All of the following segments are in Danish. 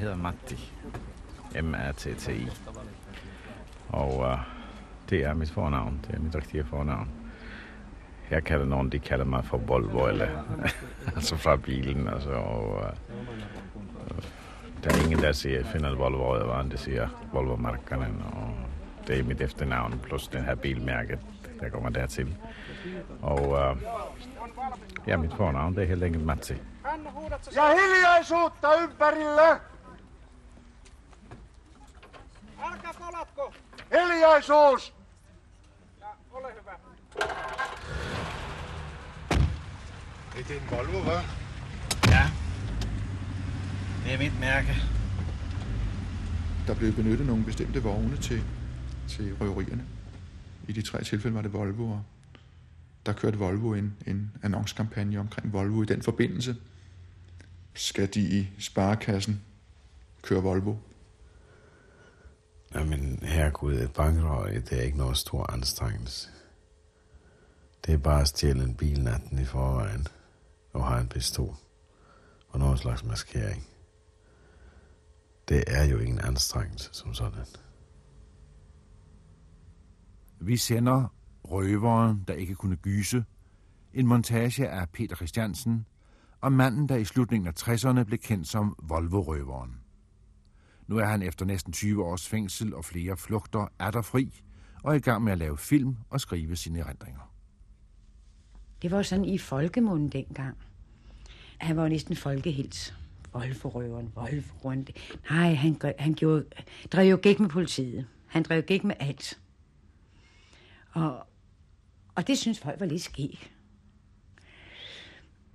hedder Matti. M-A-T-T-I. Og uh, det er mit fornavn. Det er mit rigtige fornavn. Jeg kalder nogen, de kalder mig for Volvo, eller, altså fra bilen. Altså, og, uh, der er ingen, der siger, finder Volvo Rødvaren, det siger Volvo Markkanen. og det er mit efternavn, plus den her bilmærke, der kommer dertil. Og uh, ja, mit fornavn, det er helt enkelt Matti. Ja hiljaisuutta ympärille! Hiljaisuus! Ja ole hyvä. Det er en Volvo, hva'? Ja, det er mit mærke. Der blev benyttet nogle bestemte vogne til, til røverierne. I de tre tilfælde var det Volvo, og der kørte Volvo en, en annoncekampagne omkring Volvo i den forbindelse. Skal de i sparekassen køre Volvo? Jamen, herregud, et bankrøg, det er ikke noget stor anstrengelse. Det er bare at stjæle en bil natten i forvejen og have en pistol og noget slags maskering. Det er jo ingen anstrengelse som sådan. Vi sender Røveren, der ikke kunne gyse, en montage af Peter Christiansen og manden, der i slutningen af 60'erne blev kendt som Volvo-røveren. Nu er han efter næsten 20 års fængsel og flere flugter er der fri og er i gang med at lave film og skrive sine erindringer. Det var sådan i folkemunden dengang. Han var næsten folkehelt. Voldforøveren, voldforøveren. Nej, han, gør- han gjorde, drev jo gæk med politiet. Han drev gæk med alt. Og, og det synes folk var lidt skæg.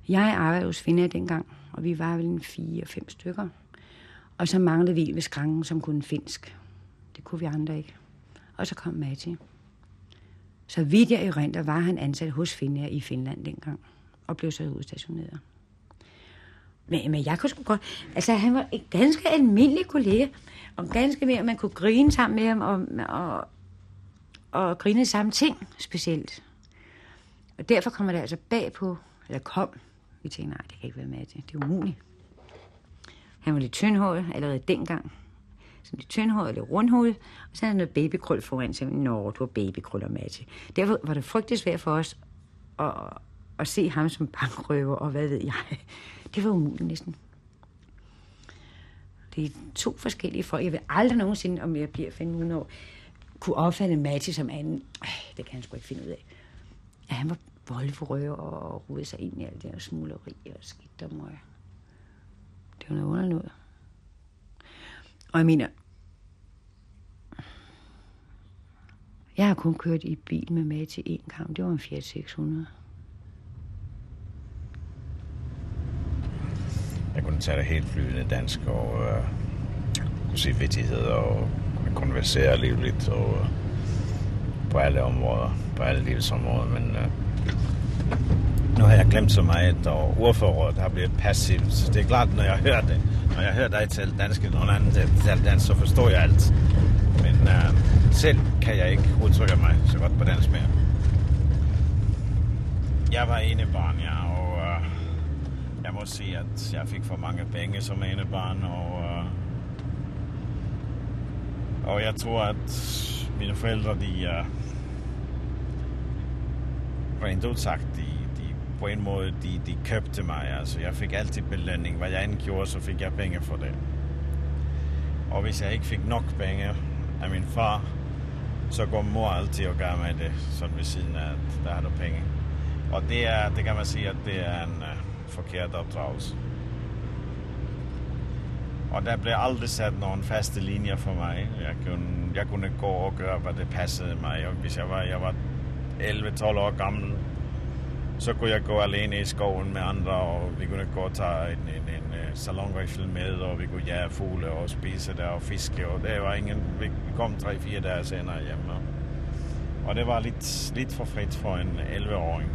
Jeg arbejdede hos Finna dengang, og vi var vel en fire-fem stykker. Og så manglede vi ved skranken, som kunne finsk. Det kunne vi andre ikke. Og så kom Matti. Så vidt jeg erindrer, var han ansat hos Finnair i Finland dengang, og blev så udstationeret. Men, men jeg kunne sgu godt... Altså, han var en ganske almindelig kollega, og ganske mere, man kunne grine sammen med ham, og, og, og grine samme ting specielt. Og derfor kommer det altså bagpå, eller kom. Vi tænkte, nej, det kan ikke være med det. Det er umuligt. Han var lidt tyndhåret allerede dengang. Sådan lidt tyndhåret, lidt rundhovedet. Og så havde han noget babykrøl foran sig. Nå, du har babykrøller, Matti. Derfor var det frygtelig svært for os at, at se ham som bankrøver, og hvad ved jeg. Det var umuligt næsten. Det er to forskellige folk. Jeg vil aldrig nogensinde, om jeg bliver 500 år, kunne opfatte Matti som anden. Det kan han sgu ikke finde ud af. Ja, han var volvorøver og rodede sig ind i alt det her smugleri og skidt og møg. Det var noget underligt noget. Og jeg mener, jeg har kun kørt i bil med Matti en gang. Det var en Fiat 600. Jeg kunne tale helt flydende dansk og øh, kunne se vittigheder og kunne konversere livligt og øh, på alle områder, på alle livsområder, men øh, nu har jeg glemt så meget, og ordforrådet har blevet passivt. Så det er klart, når jeg hører det, når jeg hører dig tale dansk, eller nogen anden tale dansk, så forstår jeg alt. Men øh, selv kan jeg ikke udtrykke mig så godt på dansk mere. Jeg var enebarn, ja, og øh, jeg må sige, at jeg fik for mange penge som enebarn, og, øh, og jeg tror, at mine forældre, de øh, rent ud sagt, de, de, på en måde, de, de købte mig. Altså, jeg fik altid belønning. Hvad jeg end gjorde, så fik jeg penge for det. Og hvis jeg ikke fik nok penge af min far, så går mor altid og gør mig det, sådan ved siden af, at der har du penge. Og det, er, det kan man sige, at det er en uh, forkert opdragelse. Og der blev aldrig sat nogen faste linjer for mig. Jeg kunne, jeg kunne gå og gøre, hvad det passede mig. Og hvis jeg var, jeg var 11-12 år gammel, så kunne jeg gå alene i skoven med andre, og vi kunne gå og tage en, en, en øh, salongrifle med, og vi kunne jage fugle og spise der og fiske, og det var ingen, vi kom 3-4 dage senere hjemme. Og det var lidt, lidt for frit for en 11-åring.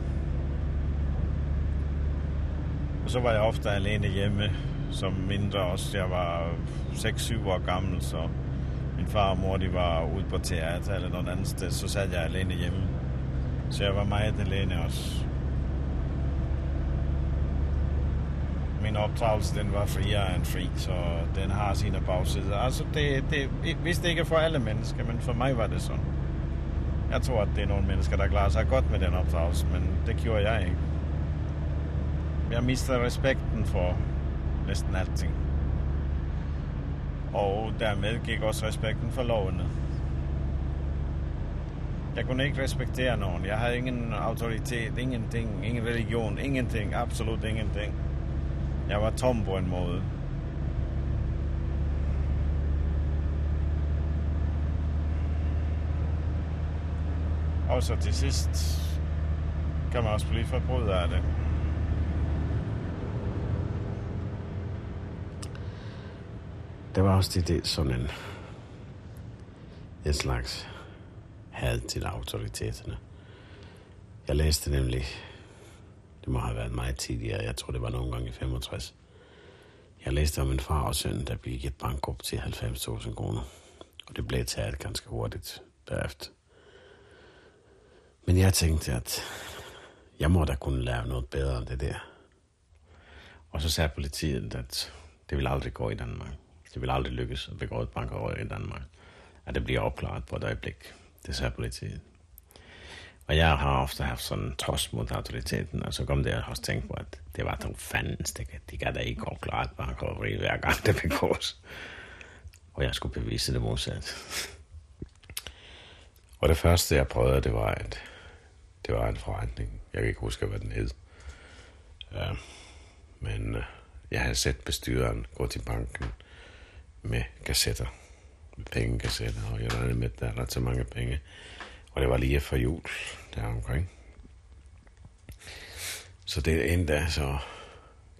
Og så var jeg ofte alene hjemme, som mindre også. Jeg var 6-7 år gammel, så min far og mor de var ude på teater eller noget andet sted, så sad jeg alene hjemme. Så jeg var meget alene også. Min opdragelse, den var friere end fri, så den har sine bagsider. Altså, det, det, hvis det ikke er for alle mennesker, men for mig var det sådan. Jeg tror, at det er nogle mennesker, der klarer sig godt med den opdragelse, men det gjorde jeg ikke. Jeg mister respekten for næsten alting. Og dermed gik også respekten for lovene. Jeg kunne ikke respektere nogen. Jeg havde ingen autoritet, ingenting, ingen religion, ingenting, absolut ingenting. Jeg var tom på en måde. Og så til sidst kan man også blive forbryder af det. Der var også det, det sådan en, en slags had til autoriteterne. Jeg læste nemlig, det må have været meget tidligere, jeg tror det var nogle gange i 65. Jeg læste om en far og søn, der blev givet bankrupt til 90.000 kroner. Og det blev taget ganske hurtigt derefter. Men jeg tænkte, at jeg må da kunne lave noget bedre end det der. Og så sagde politiet, at det vil aldrig gå i Danmark. Det vil aldrig lykkes at begå et bankerøg i Danmark. At det bliver opklaret på et øjeblik. Det sagde politiet. Og jeg har ofte haft sådan en trods mod autoriteten, og så kom det, jeg også tænkt på, at det var den fandens, det, de kan da ikke opklare et bankerøj hver gang det begås. Og jeg skulle bevise det modsat. Og det første, jeg prøvede, det var, at det var en forretning. Jeg kan ikke huske, hvad den hed. Ja, men øh, jeg havde set bestyreren gå til banken med kassetter. Med pengekassetter, og jeg regnede med, at der er ret så mange penge. Og det var lige for jul der omkring. Så det ene dag, så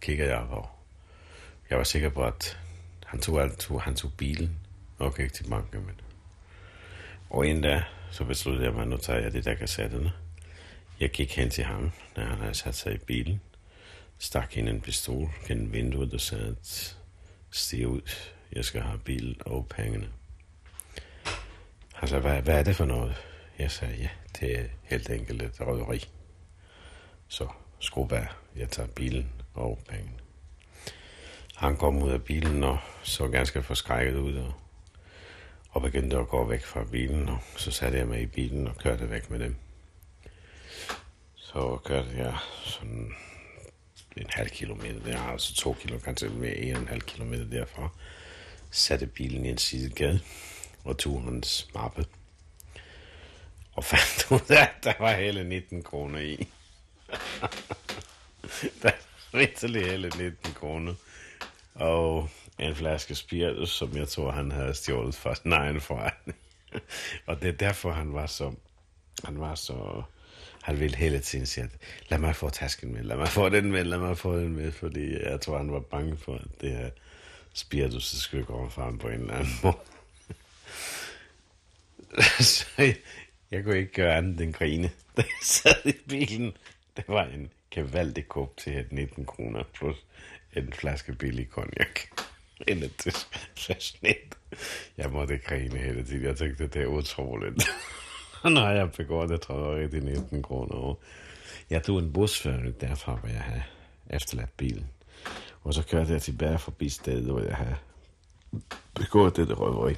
kiggede jeg og Jeg var sikker på, at han tog, alt, han tog bilen og gik til banken Men... Og en dag, så besluttede jeg mig, nu tager jeg det der kassetterne. Jeg gik hen til ham, når han havde sat sig i bilen. Stak ind en pistol gennem vinduet og sagde, at stig ud, jeg skal have bilen og pengene. Han sagde, hvad, hvad er det for noget? Jeg sagde, ja, det er helt enkelt et røveri. Så skrub af, jeg tager bilen og pengene. Han kom ud af bilen og så ganske forskrækket ud og, og begyndte at gå væk fra bilen. Og så satte jeg mig i bilen og kørte væk med dem. Så kørte jeg sådan en halv kilometer der, altså to kilometer, kanskje med en og en halv kilometer derfra. Satte bilen i en sidegade og tog hans mappe. Og fandt ud af, at der var hele 19 kroner i. der var virkelig hele 19 kroner. Og en flaske spiritus, som jeg tror, han havde stjålet fra sin egen forretning. og det er derfor, han var så... Han var så... Han ville hele tiden sige, at lad mig få tasken med, lad mig få den med, lad mig få den med, fordi jeg tror, han var bange for, at det her spiritus skulle gå frem på en eller anden måde. så jeg, kunne ikke gøre andet end grine, da jeg sad i bilen. Det var en gevaldig kop til 19 kroner plus en flaske billig cognac. Eller til snit. Jeg måtte grine hele tiden. Jeg tænkte, det er utroligt. Når jeg begår det, tror jeg, det 19 kroner. Jeg tog en busfører derfra, hvor jeg havde efterladt bilen. Og så kørte jeg tilbage forbi stedet, hvor jeg havde begået det røveri.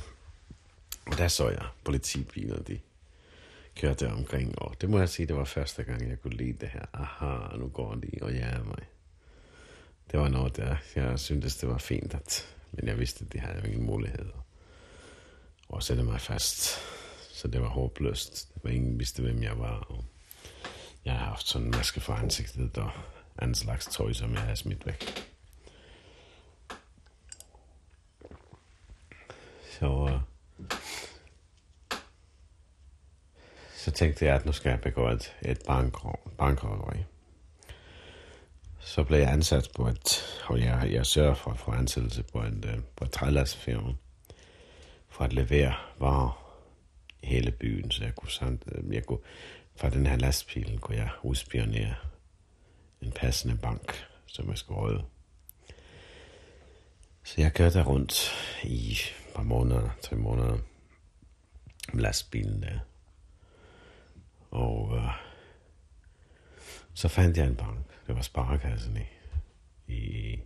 Og der så jeg politibiler, de kørte omkring, og det må jeg sige, det var første gang, jeg kunne lide det her. Aha, nu går de og jager mig. Det var noget, der jeg syntes, det var fint, at, men jeg vidste, at de havde ingen muligheder. Og sætte mig fast. Så det var håbløst. Det var ingen vidste, hvem jeg var. Og jeg har haft sådan en maske for ansigtet og anden slags tøj, som jeg har smidt væk. Så, øh, uh, så tænkte jeg, at nu skal jeg begå et, et bankrøveri. Så blev jeg ansat på et, og jeg, jeg sørger for at få ansættelse på en, øh, på et trælastfirma, for at levere varer i hele byen, så jeg kunne, samt, øh, jeg kunne fra den her lastbil kunne jeg udspionere en passende bank, som jeg skulle røde. Så jeg kørte rundt i et par måneder, tre måneder, med lastbilen der. Og øh, så fandt jeg en bank. Det var sparekassen i, i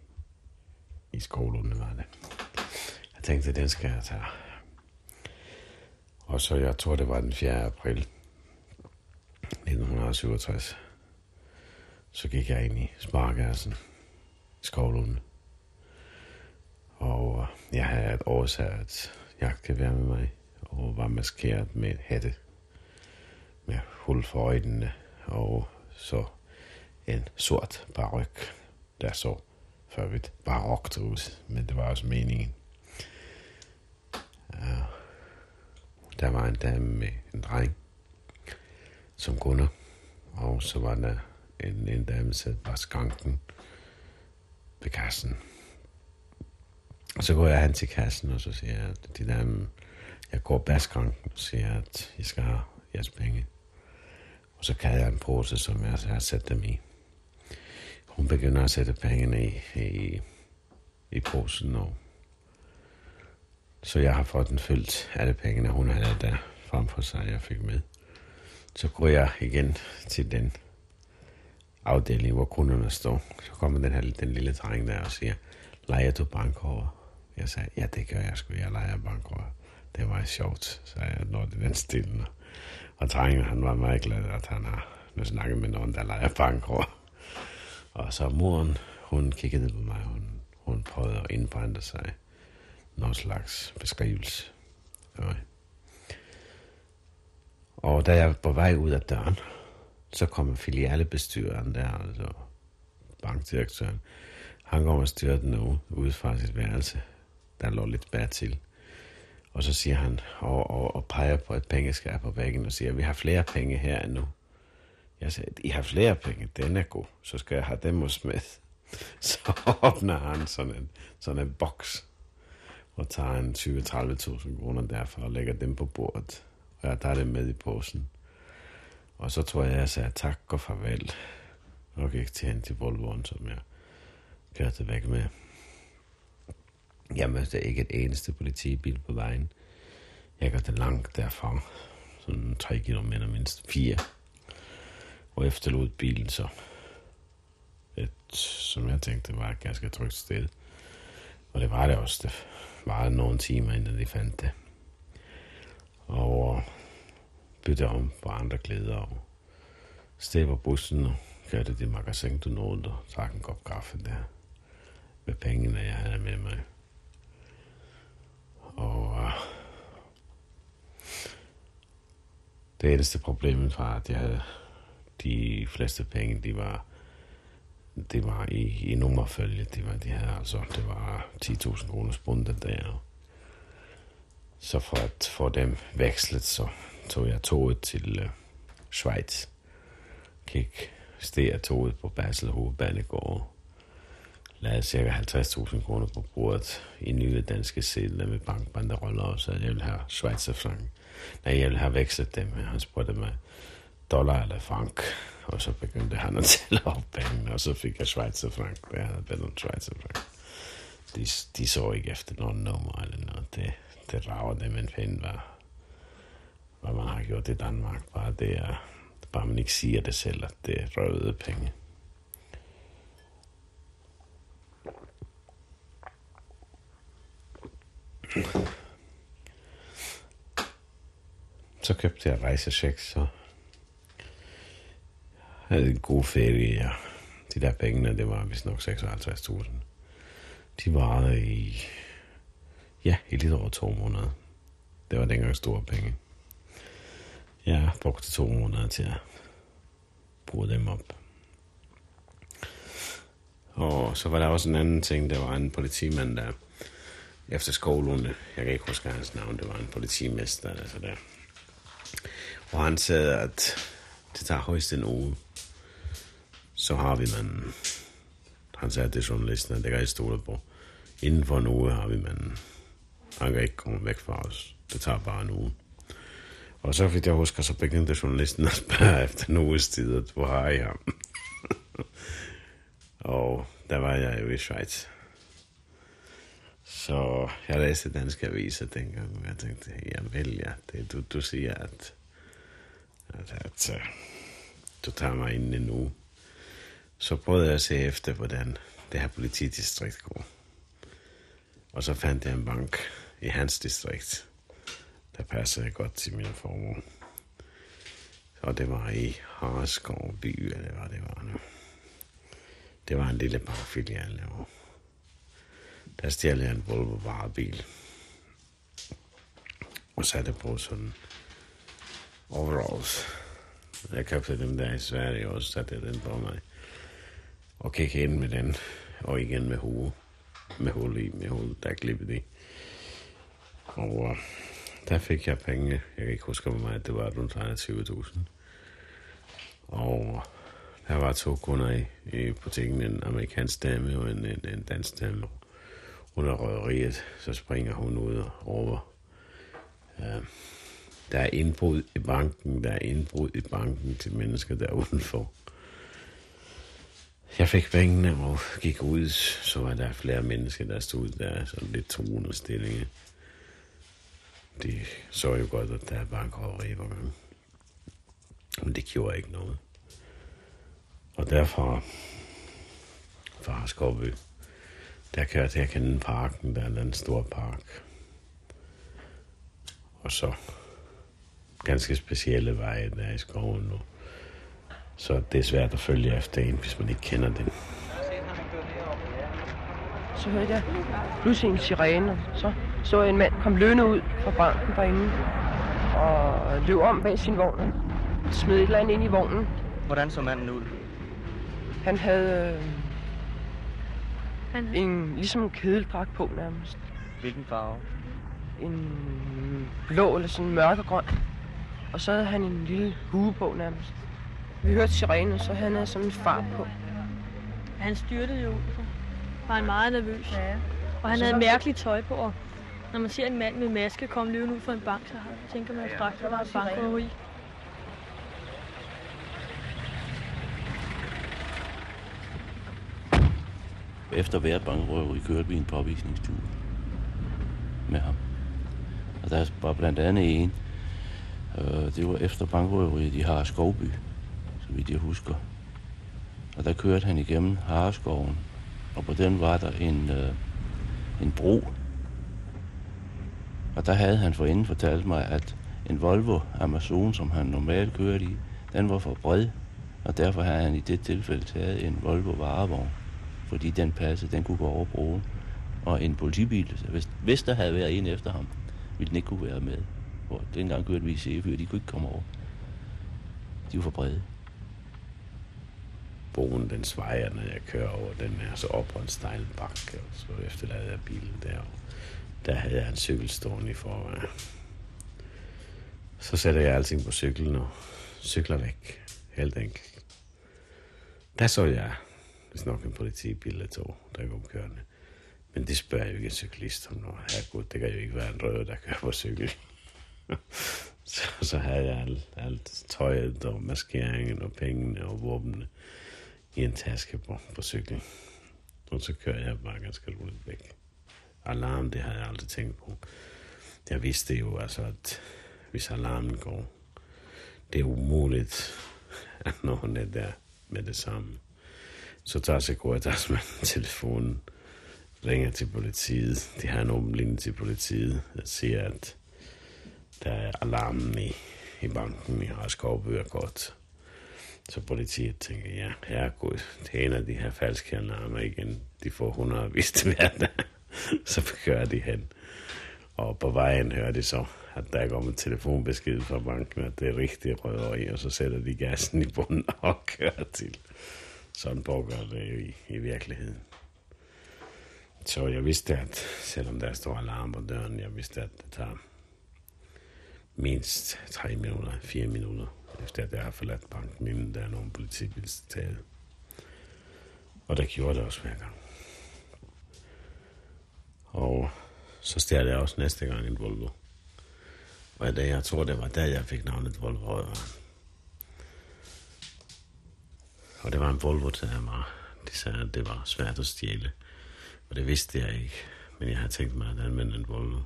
i Skovlunde var det. Jeg tænkte, den skal jeg tage. Og så, jeg tror, det var den 4. april 1967, så gik jeg ind i sparkassen i Skovlunde. Og øh, jeg havde et oversat jagtgevær med mig, og var maskeret med et hætte med hul for øjnene, og så en sort baryk, der så før vidt barokt ud, men det var også meningen. Ja. Der var en dame med en dreng som kunder, og så var der en, en dame, der var skanken ved kassen. Og så går jeg hen til kassen, og så siger jeg, at de der, jeg går bag skranken og siger, at jeg skal have jeres penge. Og så kan jeg en pose, som jeg har sat dem i. Hun begynder at sætte pengene i, i, i posen, nu. så jeg har fået den fyldt alle pengene, hun havde der frem for sig, jeg fik med. Så går jeg igen til den afdeling, hvor kunderne står. Så kommer den her den lille dreng der og siger, leger du bankover? Jeg sagde, ja, det gør jeg sgu. Jeg leger bankover. Det var sjovt, så jeg, når det den stille. Og drengen, han var meget glad, at han har nu snakket med nogen, der leger bankråd. Og så moren, hun kiggede på mig, hun, hun prøvede at indbrænde sig nogen slags beskrivelse. Ja. Og da jeg var på vej ud af døren, så kommer filialebestyreren der, altså bankdirektøren. Han kommer og styrer den ud, ud fra sit værelse. Der lå lidt bag til. Og så siger han, og, og, og peger på et pengeskab på væggen og siger, vi har flere penge her end nu. Jeg siger, I har flere penge, den er god, så skal jeg have dem hos Smith. Så åbner han sådan en, sådan en boks og tager en 20-30.000 kroner derfra og lægger dem på bordet. Og jeg tager det med i posen. Og så tror jeg, jeg sagde tak og farvel. Og gik til hen til Volvoen, som jeg kørte væk med. Jeg mødte altså, ikke et eneste politibil på vejen. Jeg gik langt derfra. Sådan 3 km mindst. Fire. Og efterlod bilen så. Et, som jeg tænkte, var et ganske trygt sted. Og det var det også. Det var nogle timer, inden de fandt det. Og bytte om på andre klæder og steg på bussen og kørte det magasin du nåede og drak en kop kaffe der med pengene, jeg havde med mig. Og uh, det eneste problem var, at jeg havde de fleste penge, de var det var i, i nummerfølge, det var de havde altså det var 10.000 kroner spundet der. Så for at få dem vekslet, så tog jeg toget til uh, Schweiz. Gik steg af toget på Basel Hovedbanegård. Lagde ca. 50.000 kroner på bordet i nye danske sædler med bankbanderoller, og så jeg ville have schweizerfrank. Nej, jeg ville have vekslet dem. Han spurgte mig, dollar eller frank. Og så begyndte han at tælle op pengene, og så fik jeg Schweizerfranc. Jeg havde bedt om schweizerfrank. De, de så ikke efter nogen nummer eller noget. Det, det rager dem en pind, hvad, hvad man har gjort i Danmark. Bare det er, bare man ikke siger det selv, at det er røde penge. Mm. Så købte jeg rejsecheck, så havde en god ferie, ja. De der penge, det var vist nok 56.000. De varede i, ja, i lidt over to måneder. Det var dengang store penge. Jeg brugte to måneder til at bruge dem op. Og så var der også en anden ting, der var en politimand, der efter skolen, jeg kan ikke huske hans navn, det var en politimester, altså der. Og han sagde, at det tager højst en uge, så har vi manden. han sagde til journalisten, at det kan jeg stole på. Inden for en uge har vi manden. han kan ikke komme væk fra os. Det tager bare en uge. Og så fik jeg husker, så begyndte journalisten at spørge efter en uges tid, at hvor har jeg ham? og der var jeg jo i Schweiz. Så jeg læste danske aviser dengang, og jeg tænkte, jamen vel, ja, det, du, du siger, at, at, at, at du tager mig ind en uge. Så prøvede jeg at se efter, hvordan det her politidistrikt går. Og så fandt jeg en bank i hans distrikt, der passede godt til mine formål. Og det var i Harskov by, eller hvad det var nu. Det var en lille bankfilial, og der stjal jeg en Volvo varebil. Og satte på sådan overalls. Jeg købte dem der i Sverige, og satte den på mig. Og gik ind med den, og igen med hue. Med hul i, med hul, der klippede i. Og øh, der fik jeg penge. Jeg kan ikke huske, hvor meget det var, rundt 20.000. Og øh, der var to kunder i, i butikken, en amerikansk dame og en, en, en dansk dame. Under røveriet, så springer hun ud over. Uh, der er indbrud i banken, der er indbrud i banken til mennesker der udenfor. Jeg fik pengene og gik ud, så var der flere mennesker, der stod der, sådan lidt truende stillinge. De så jo godt, at der er bankrøveri på gang. Men det gjorde ikke noget. Og derfor, fra Skovby, der kørte jeg gennem parken, der er en stor park. Og så ganske specielle veje der i skoven nu. Så det er svært at følge efter en, hvis man ikke kender den. Så hørte jeg pludselig en sirene. Så så jeg en mand kom løbende ud fra banken derinde og løb om bag sin vogn. Smed et eller andet ind i vognen. Hvordan så manden ud? Han havde øh, en, ligesom en kedeldragt på nærmest. Hvilken farve? En blå eller sådan mørkegrøn. Og så havde han en lille hue på nærmest. Vi hørte sirenen, så han havde sådan en fart på. Han styrtede jo ud. Var han meget nervøs. Ja. Og han havde mærkeligt tøj på. Og når man ser en mand med maske komme løbende ud fra en bank, så tænker man straks, at der var et bankrøveri. Efter hver bankrøveri kørte vi en påvisningstur med ham. Og der var blandt andet en, øh, det var efter bankrøveriet i Hareskovby, så vidt jeg husker. Og der kørte han igennem Hareskoven, og på den var der en, øh, en bro. Og der havde han forinden fortalt mig, at en Volvo Amazon, som han normalt kørte i, den var for bred, og derfor havde han i det tilfælde taget en Volvo varevogn, fordi den passe, den kunne gå over broen. Og en politibil, hvis, hvis der havde været en efter ham, ville den ikke kunne være med. Hvor dengang kørte vi i Sæfyr, de kunne ikke komme over. De var for brede. Broen, den svejer, når jeg kører over. Den er så op på en stejl bakke, og så efterlader jeg bilen der. Der havde jeg en cykel stående i forvejen. Så sætter jeg alting på cyklen og cykler væk. Helt enkelt. Der så jeg, hvis nok en politibil eller to, der kom kørende. Men det spørger jo ikke en cyklist om noget. Herregud, det kan jo ikke være en rød, der kører på cykel. så, så havde jeg alt, alt tøjet og maskeringen og pengene og våbnene i en taske på, på cyklen. Og så kører jeg bare ganske roligt væk. Alarm, det har jeg aldrig tænkt på. Jeg vidste jo altså, at hvis alarmen går, det er umuligt, at nå er der med det samme. Så tager Securitas med telefonen, ringer til politiet. De har en åben linje til politiet, og siger, at der er alarmen i, i banken i Raskovby er godt. Så politiet tænker, ja, herregud, det er en af de her falske alarmer igen. De får 100 vist hver dag. så kører de hen. Og på vejen hører de så, at der kommer en telefonbesked fra banken, at det er rigtig røveri, og så sætter de gassen i bunden og kører til. Sådan pågår det jo i, i virkeligheden. Så jeg vidste, at selvom der står alarm på døren, jeg vidste, at det tager mindst 3 minutter, 4 minutter, efter at jeg har forladt banken, inden der er nogen politibil. Og der gjorde det også hver gang. Og så stjal jeg også næste gang en Volvo. Og det, jeg tror, det var der, jeg fik navnet Volvo Rødvaren. Og det var en Volvo til mig. De sagde, at det var svært at stjæle. Og det vidste jeg ikke. Men jeg havde tænkt mig at anvende en Volvo.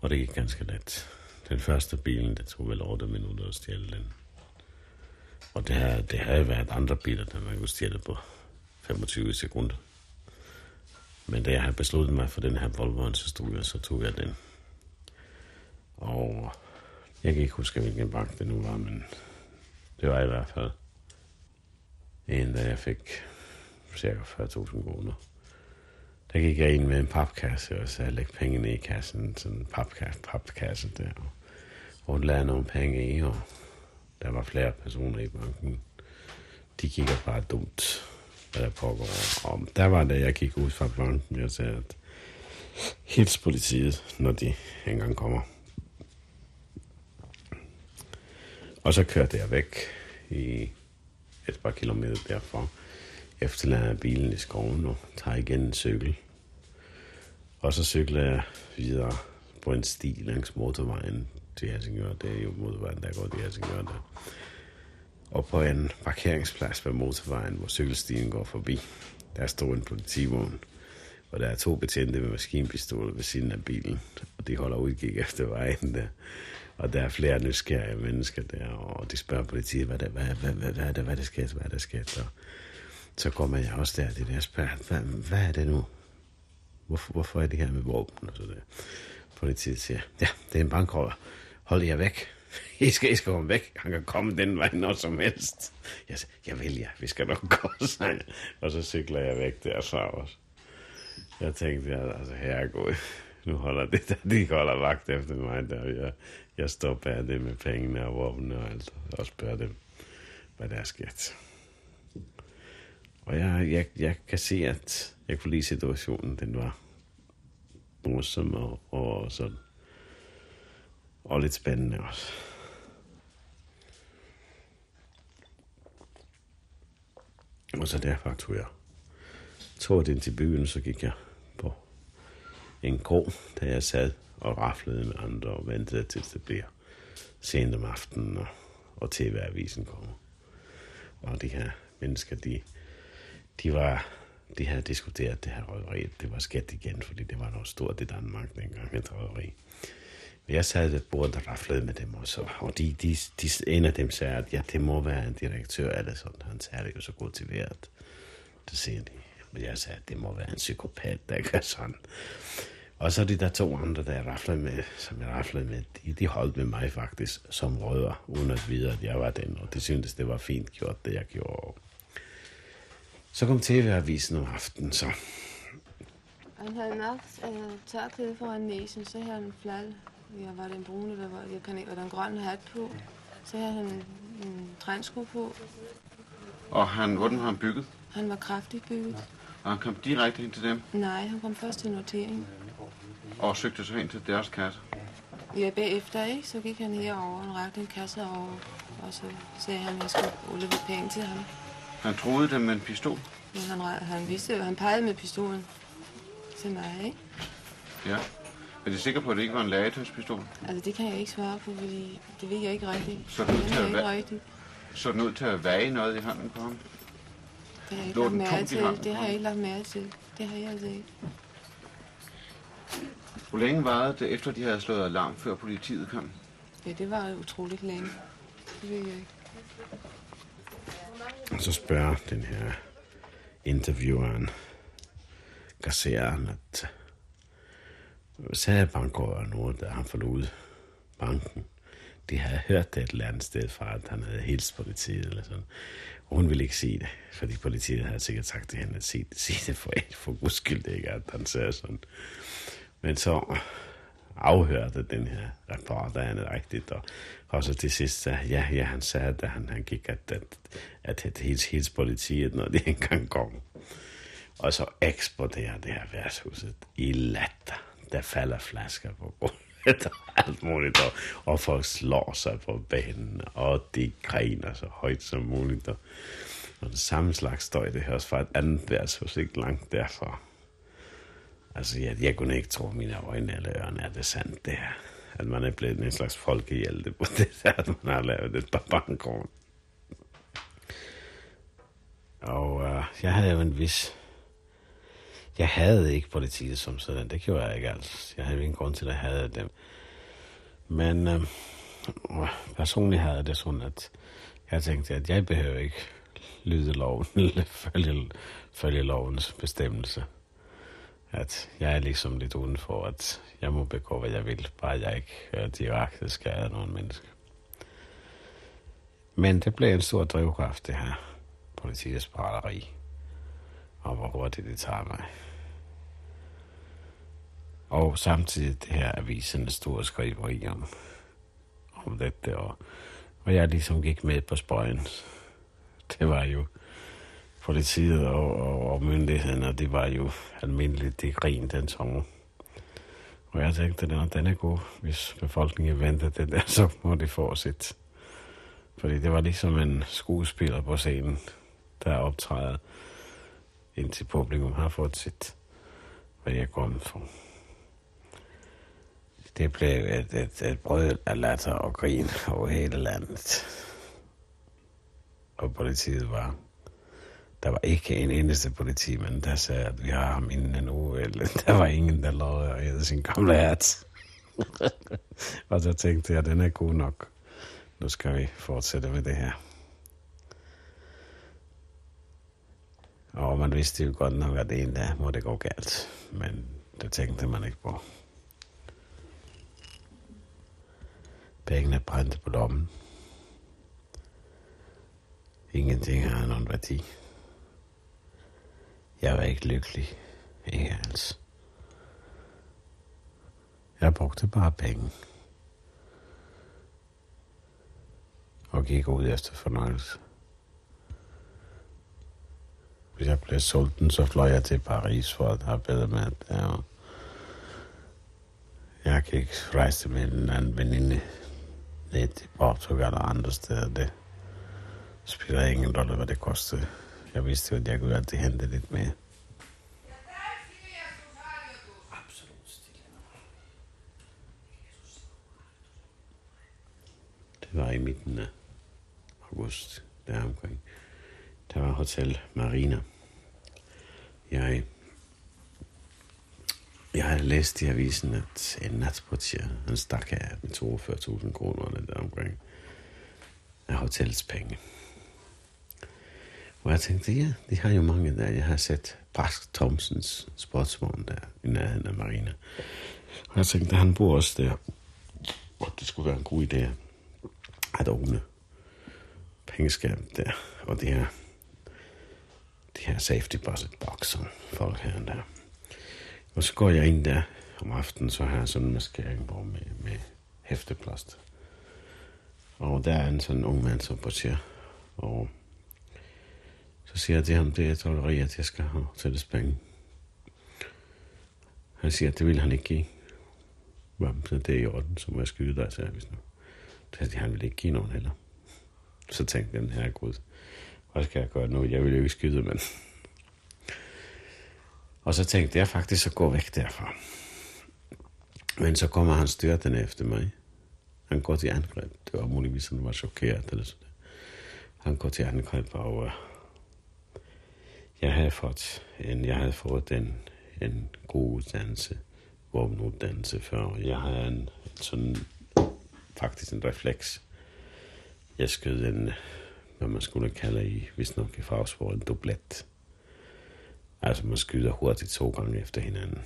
Og det gik ganske let. Den første bilen, det tog vel 8 minutter at stjæle den. Og det, her, det havde været andre biler, der man kunne stjæle på 25 sekunder. Men da jeg havde besluttet mig for den her Volvo, så stod jeg, så tog jeg den. Og jeg kan ikke huske, hvilken bank det nu var, men det var i hvert fald en, da jeg fik cirka 40.000 kroner. Der gik jeg ind med en papkasse, og så lægge pengene i kassen, sådan en papkasse, papkasse der. Og, og lagde nogle penge i, og der var flere personer i banken. De kiggede bare dumt, hvad der pågår. Og der var det, jeg gik ud fra banken, og sagde, at hils politiet, når de engang kommer. Og så kørte jeg væk i et par kilometer derfra. Efterlader jeg bilen i skoven og tager igen en cykel. Og så cykler jeg videre på en sti langs motorvejen til Helsingør. Det er jo motorvejen, der går til Helsingør der. Og på en parkeringsplads ved motorvejen, hvor cykelstien går forbi, der står en politivogn. Og der er to betjente med maskinpistoler ved siden af bilen. Og de holder udkig efter vejen der. Og der er flere nysgerrige mennesker der, og de spørger politiet, hvad, der, hvad, hvad, hvad, hvad, det, hvad der sker, hvad der sker. Så, så kommer jeg også der, det der spørger, hvad, hvad er det nu? Hvorfor, hvorfor er det her med våben? Og så der. Politiet siger, ja, det er en bankrøver. Hold jer væk. I skal, I skal komme væk. Han kan komme den vej når som helst. Jeg siger, jeg vil ja, vi skal nok gå, så. Og så cykler jeg væk derfra også. Jeg tænkte, altså herregud, nu holder det der, de holder vagt efter mig der. Jeg, jeg står bag det med pengene og våbnene og alt, og spørger dem, hvad der er sket. Og jeg, jeg, jeg kan se, at jeg kunne lide situationen, den var morsom og, og sådan. Og lidt spændende også. Og så derfor tog jeg tog ind til byen, så gik jeg på en krog, da jeg sad og raflede med andre og ventede til det bliver sent om aftenen, og, og TV-avisen kommer. Og de her mennesker, de, de var, de havde diskuteret det her røveri. Det var sket igen, fordi det var noget stort i Danmark dengang, et røveri. Men Jeg sad ved bordet og raflede med dem også, og de, de, de, en af dem sagde, at ja, det må være en direktør eller sådan. Han sagde det jo så motiveret. Det siger de. Men jeg sagde, at det må være en psykopat, der gør sådan. Og så de der to andre, der jeg raflede med, som jeg raflede med, de, de holdt med mig faktisk som rødder, uden at vide, at jeg var den. Og de syntes, det var fint gjort, det jeg gjorde. Så kom TV-avisen om aftenen, så Han havde nok øh, tørklæde foran næsen, så havde han en flalle. Ja, var det en brune, eller var, jeg kan ikke, var der en grøn hat på. Så havde han en, en trænsko på. Og han, hvordan har han bygget? Han var kraftigt bygget. Og han kom direkte ind til dem Nej, han kom først til notering. Og søgte sig ind til deres kasse. Ja, bagefter, ikke? Så gik han herover og rakte en kasse over. Og så sagde han, at jeg skulle udlevere penge til ham. Han troede dem med en pistol. Men han, han vidste jo, han pegede med pistolen til mig, ikke? Ja. Er de sikre på, at det ikke var en legetøjspistol? Altså, det kan jeg ikke svare på, fordi det ved jeg ikke rigtigt. Så det ud Det til at rigtigt. Så den ud til at vage noget i hånden på ham? Det har jeg ikke Lå lagt den mærke til. Det har jeg ikke lagt mærke til. Det har jeg altså ikke. Hvor længe varede det, efter de havde slået alarm, før politiet kom? Ja, det var utroligt længe. Det ved jeg ikke. Og så spørger den her intervieweren, kasseren, at sagde bankrøver noget, da han forlod banken. De havde hørt det et eller andet sted fra, at han havde hilst politiet eller sådan. Og hun ville ikke sige det, fordi politiet havde sikkert sagt til hende, at sige, sige det for, for guds skyld ikke, at han sagde sådan. Men så afhørte den her reporter han rigtigt, og, og så til sidst sagde, ja, ja, han sagde, da han, han gik, at, at, at at helt, helt politiet, når de engang kom. Og så eksploderer det her værtshuset i latter. Der falder flasker på gulvet og alt muligt, og, og folk slår sig på banen, og de griner så højt som muligt. Og, og den samme slags støj, det høres fra et andet værtshus, ikke langt derfra. Altså, jeg, jeg kunne ikke tro mine øjne eller ørerne, er det sandt det her. At man er blevet en slags folkehjælte på det der, at man har lavet et par bankrån. Og øh, jeg havde jo en vis... Jeg havde ikke politiet som sådan. Det gjorde jeg ikke altså. Jeg havde ingen grund til at have dem. Men øh, personligt havde jeg det sådan, at jeg tænkte, at jeg behøver ikke lyde loven, eller følge, følge lovens bestemmelse at jeg er ligesom lidt udenfor, at jeg må begå, hvad jeg vil, bare jeg ikke direkte skader nogen mennesker. Men det blev en stor drivkraft, det her politiets praleri, og hvor hurtigt det tager mig. Og samtidig det her avisens store skriveri om, om dette, og, og jeg ligesom gik med på spøjen. Det var jo politiet og, og, og myndighederne, det var jo almindeligt, det grin den sommer. Og jeg tænkte, at den er god, hvis befolkningen venter det der, så må de få sit. Fordi det var ligesom en skuespiller på scenen, der optræder indtil publikum har fået sit, hvad jeg kom for. Det blev et, et, et brød af latter og grin over hele landet. Og politiet var der var ikke en eneste politimand, der sagde, at vi har ham inden en uge. Eller, der var ingen, der lovede at æde sin gamle hat. og så tænkte jeg, at den er god nok. Nu skal vi fortsætte med det her. Og man vidste jo godt nok, at en dag må det gå galt. Men det tænkte man ikke på. Pengene brændte på lommen. Ingenting har nogen værdi. Jeg var ikke lykkelig. Ikke altså. Jeg brugte bare penge. Og gik ud efter fornøjelse. Hvis jeg blev sulten, så fløj jeg til Paris for at have bedre mad der. Jeg kan ikke rejse med en anden veninde ned til Portugal og andre steder. Det spiller ingen rolle, hvad det kostede. Jeg vidste jo, at jeg kunne altid hente lidt mere. Det var i midten af august, der omkring. Der var Hotel Marina. Jeg, jeg havde læst i avisen, at en natportier, han stak af med 42.000 kroner eller der omkring af hotels penge. Og jeg tænkte, ja, de har jo mange der. Jeg har set Brask Thomsens sportsvogn der i nærheden af Marina. Og jeg tænkte, han bor også der. Og det skulle være en god idé at åbne pengeskab der. Og det her, det her safety deposit box, som folk her der. Og så går jeg ind der om aftenen, så har jeg sådan en maskering på med, med hæfteplaster. Og der er en sådan ung mand, som portier. Og så siger jeg til ham, det er trolleri, at jeg skal have sættes penge. Han siger, at det vil han ikke give. Så det er i orden, så må jeg skyde dig, sagde jeg vist nu. Så han vil ikke give nogen heller. Så tænkte jeg, her gud, hvad skal jeg gøre nu? Jeg vil jo ikke skyde, men... Og så tænkte jeg faktisk at gå væk derfra. Men så kommer han styrtende efter mig. Han går til angreb. Det var muligvis, han var chokeret eller sådan Han går til angreb, og jeg havde fået en, jeg havde fået en, en god uddannelse, våbenuddannelse før. Jeg havde en, sådan, faktisk en refleks. Jeg skød en, hvad man skulle kalde i, hvis nok i fagsprog, en dublet. Altså man skyder hurtigt to gange efter hinanden.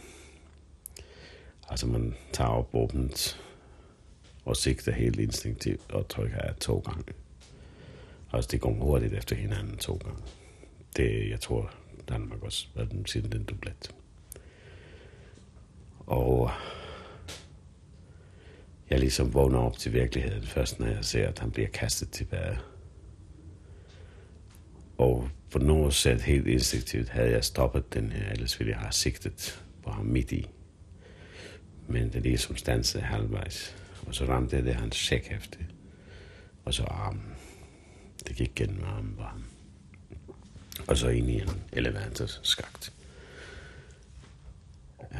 Altså man tager op våbnet og sigter helt instinktivt og trykker af to gange. Altså det går hurtigt efter hinanden to gange det, jeg tror, Danmark også var den siden den dublet. Og øh, jeg ligesom vågner op til virkeligheden først, når jeg ser, at han bliver kastet tilbage. Og på noget sæt helt instinktivt havde jeg stoppet den her, ellers ville jeg have sigtet på ham midt i. Men det ligesom stansede halvvejs. Og så ramte jeg det hans checkhæfte. Og så armen. Det gik gennem armen på ham og så ind i en elevantors skagt. Ja.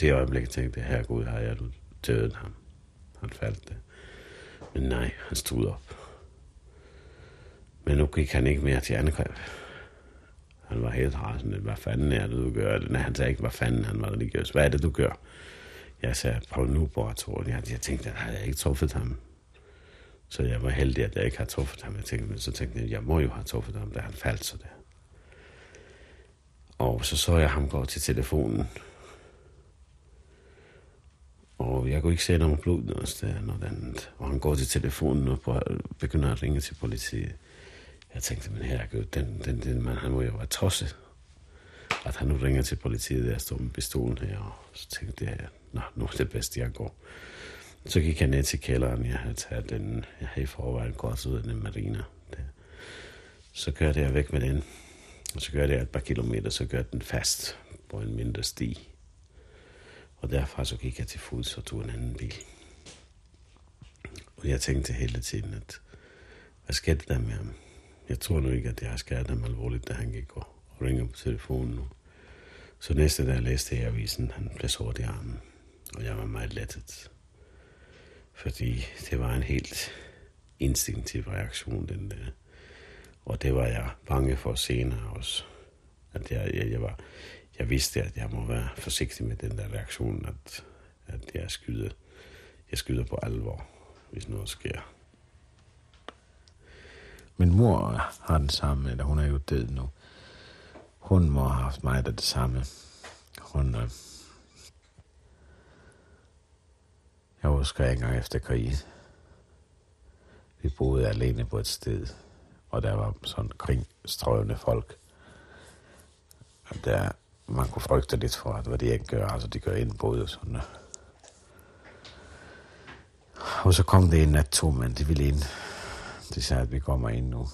Det øjeblik tænkte jeg, Gud, har jeg dødet ham. Han faldt det. Men nej, han stod op. Men nu gik han ikke mere til angreb. Han var helt rasende. Hvad fanden er det, du gør? Nej, han sagde ikke, hvad fanden han var religiøs. Hvad er det, du gør? Jeg sagde, prøv nu, bror, tror jeg. Jeg tænkte, at jeg havde ikke truffet ham. Så jeg var heldig, at jeg ikke har truffet ham. Jeg tænkte, men så tænkte jeg, jeg må jo have truffet ham, da han faldt så der. Og så så jeg ham gå til telefonen. Og jeg kunne ikke se nogen blod noget sted, når den, og han går til telefonen og begynder at ringe til politiet. Jeg tænkte, men her, den, den, den mand, han må jo være tosset. At han nu ringer til politiet, der står med pistolen her, og så tænkte jeg, nå, nu er det bedste, jeg går. Så gik jeg ned til kælderen, jeg havde taget den, jeg havde i forvejen gået ud af den marina. Der. Så kørte jeg væk med den, og så kørte jeg et par kilometer, så kørte den fast på en mindre sti. Og derfra så gik jeg til fods og tog en anden bil. Og jeg tænkte hele tiden, at hvad skete der med ham? Jeg tror nu ikke, at jeg har skadet ham alvorligt, da han gik og ringer på telefonen nu. Så næste dag læste jeg avisen, han blev sort i armen. Og jeg var meget lettet. Fordi det var en helt instinktiv reaktion, den der. Og det var jeg bange for senere også. At jeg, jeg, jeg, var, jeg vidste, at jeg må være forsigtig med den der reaktion, at, at jeg skyder, jeg skyder på alvor, hvis noget sker. Min mor har den samme, eller hun er jo død nu. Hun må have haft mig af det samme. Hun, øh, jeg husker ikke engang efter krigen. Vi boede alene på et sted, og der var sådan kringstrøvende folk. Og der, man kunne frygte lidt for, at hvad de ikke gør, altså de gør indbrud og sådan Og så kom det en nat to mænd, de ville ind. De sagde, at vi kommer ind nu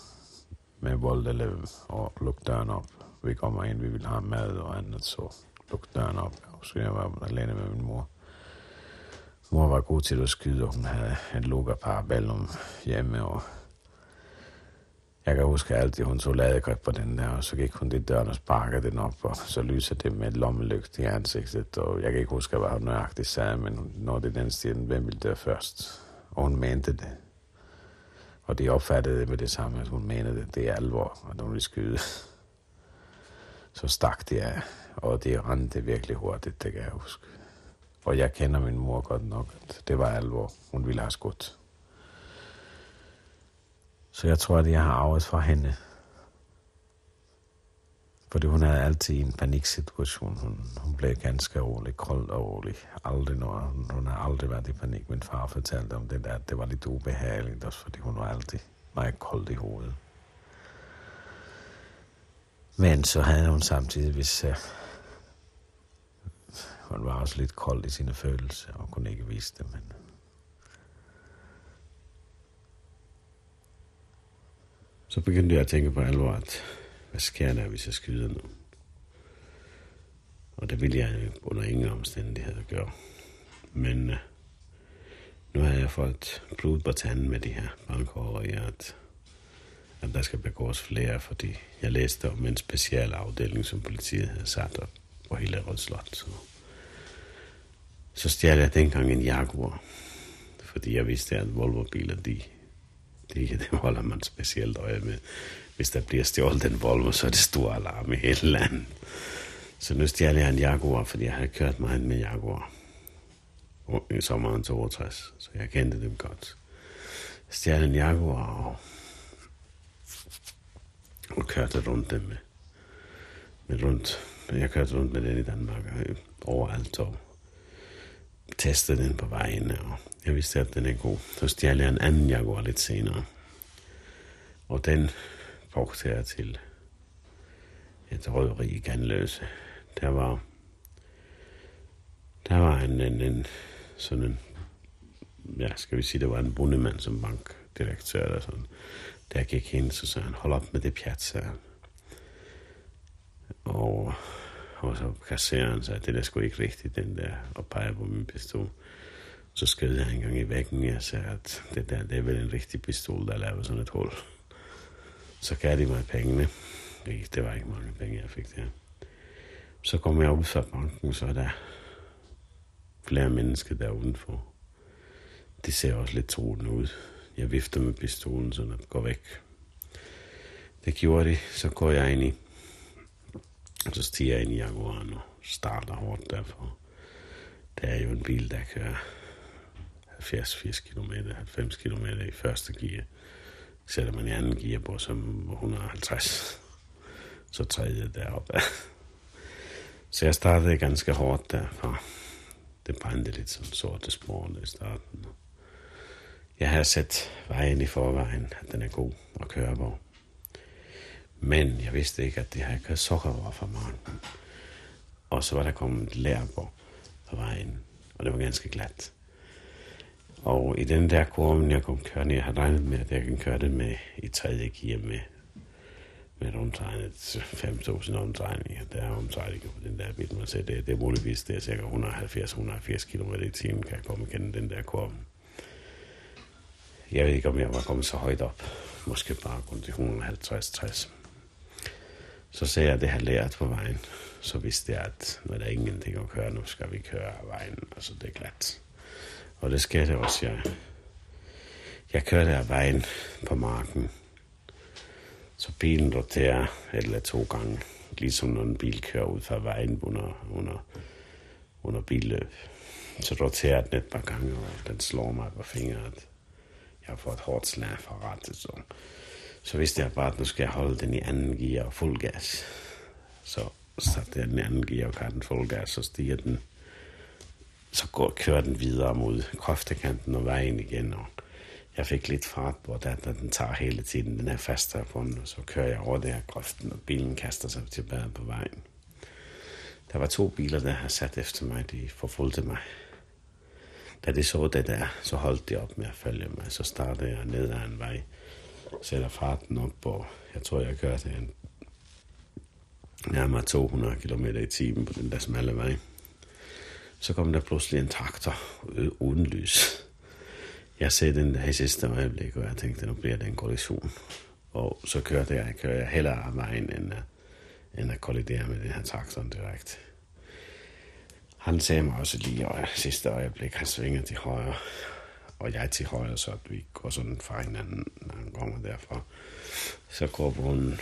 med vold eller og luk døren op. Vi kommer ind, vi vil have mad og andet, så luk døren op. Og så jeg var alene med min mor. Mor var god til at skyde, og hun havde en lukket parabellum hjemme, og jeg kan huske altid, hun tog ladegreb på den der, og så gik hun det døren og sparkede den op, og så lyser det med et lommelygt i ansigtet, og jeg kan ikke huske, hvad hun nøjagtigt sagde, men når det den stil, hvem ville dø først? Og hun mente det. Og de opfattede det med det samme, at hun mente det. Det er alvor, at hun ville skyde. Så stak det af, og det rendte virkelig hurtigt, det kan jeg huske. Og jeg kender min mor godt nok, at det var alvor. Hun ville have skudt. Så jeg tror, at jeg har arvet fra hende. Fordi hun havde altid en paniksituation. Hun, hun blev ganske rolig, kold og rolig. Aldrig noget. Hun, hun har aldrig været i panik. Min far fortalte om det der, at det var lidt ubehageligt, også fordi hun var altid meget kold i hovedet. Men så havde hun samtidig, hvis uh, hun var også lidt kold i sine følelser, og kunne ikke vise det, men Så begyndte jeg at tænke på alvor, at hvad sker der, hvis jeg skyder nu? Og det ville jeg under ingen omstændigheder gøre. Men øh, nu har jeg fået blod på tanden med de her bankhårerier, at, at der skal begås flere, fordi jeg læste om en special afdeling, som politiet havde sat op på hele Rødslot. Så, så stjal jeg dengang en Jaguar, fordi jeg vidste, at Volvo-biler, de de, det holder man specielt øje med. Hvis der bliver stjålet en Volvo, så er det stor alarm i hele landet. Så nu stjal jeg en Jaguar, fordi jeg har kørt meget med Jaguar. I sommeren 62, så jeg kendte dem godt. Jeg stjal en Jaguar og, og kørte rundt dem med, med rundt. Jeg kørte rundt med den i Danmark øh, overalt og testede den på vejen, og jeg vidste, at den er god. Så stjal jeg en anden Jaguar lidt senere. Og den brugte jeg til et røveri i Ganløse. Der var, der var en, en, en, sådan en, ja, skal vi sige, der var en bundemand som bankdirektør eller sådan. Der gik ind, så sagde han, hold op med det pjat, sagde han. Og og så kasseren sagde, det der skulle ikke rigtigt, den der, og peger på min pistol. Så skød jeg en gang i væggen, og jeg sagde, at det der, det er vel en rigtig pistol, der laver sådan et hul. Så gav de mig pengene. Det var ikke mange penge, jeg fik der. Så kom jeg ud fra banken, så er der flere mennesker der udenfor. Det ser også lidt troende ud. Jeg vifter med pistolen, så den går væk. Det gjorde de, så går jeg ind i så stiger jeg ind i Jaguaren og starter hårdt derfor. Det er jo en bil, der kører 70-80 km, 90 km i første gear. Sætter man i anden gear på som 150. Så tredje deroppe. Så jeg startede ganske hårdt derfra. Det brændte lidt som sorte spor i starten. Jeg har set vejen i forvejen, at den er god at køre på. Men jeg vidste ikke, at det her kørt sukkervarer fra marken. Og så var der kommet lær på, på vejen, og det var ganske glat. Og i den der kurven, jeg kom kørende, jeg havde regnet med, at jeg kan køre det med i tredje gear med, med et omtegnet 5.000 omdrejninger. Der er omdrejninger på den der bil, man ser, det, det er muligvis, det er cirka 170-180 km i timen, kan jeg komme igennem den der kurve. Jeg ved ikke, om jeg var kommet så højt op. Måske bare kun til 150-60. Så sagde jeg, at det har lært på vejen. Så vidste jeg, at når der er ingenting at køre, nu skal vi køre vejen, vejen. så det er glat. Og det skete også, jeg, jeg kørte af vejen på marken. Så bilen roterer et eller to gange. Ligesom når en bil kører ud fra vejen under, under, under billøb. Så roterer den et par gange, og den slår mig på fingret. Jeg har fået et hårdt slag fra rettet, så, så vidste jeg bare, at nu skal jeg holde den i anden gear og fuld gas. Så satte jeg den i anden gear og den fuld gas, så stiger den. Så går, kører den videre mod kroftekanten og vejen igen, og jeg fik lidt fart på, da, da den tager hele tiden, den er fast på den, og så kører jeg over det her grøften, og bilen kaster sig tilbage på vejen. Der var to biler, der har sat efter mig, de forfulgte mig. Da de så det der, så holdt de op med at følge mig. Så startede jeg ned ad en vej, sætter farten op, og jeg tror, jeg kører kørte en nærmere 200 km i timen på den der smalle vej. Så kom der pludselig en traktor øh, uden lys. Jeg ser den der i sidste øjeblik, og jeg tænkte, nu bliver det en kollision. Og så kørte jeg, kører jeg hellere af vejen, end at, end at kollidere med den her traktor direkte. Han sagde mig også lige i sidste øjeblik, han svinger til højre, og jeg til højre, så vi går sådan fra hinanden, når han kommer derfra. Så går bunden,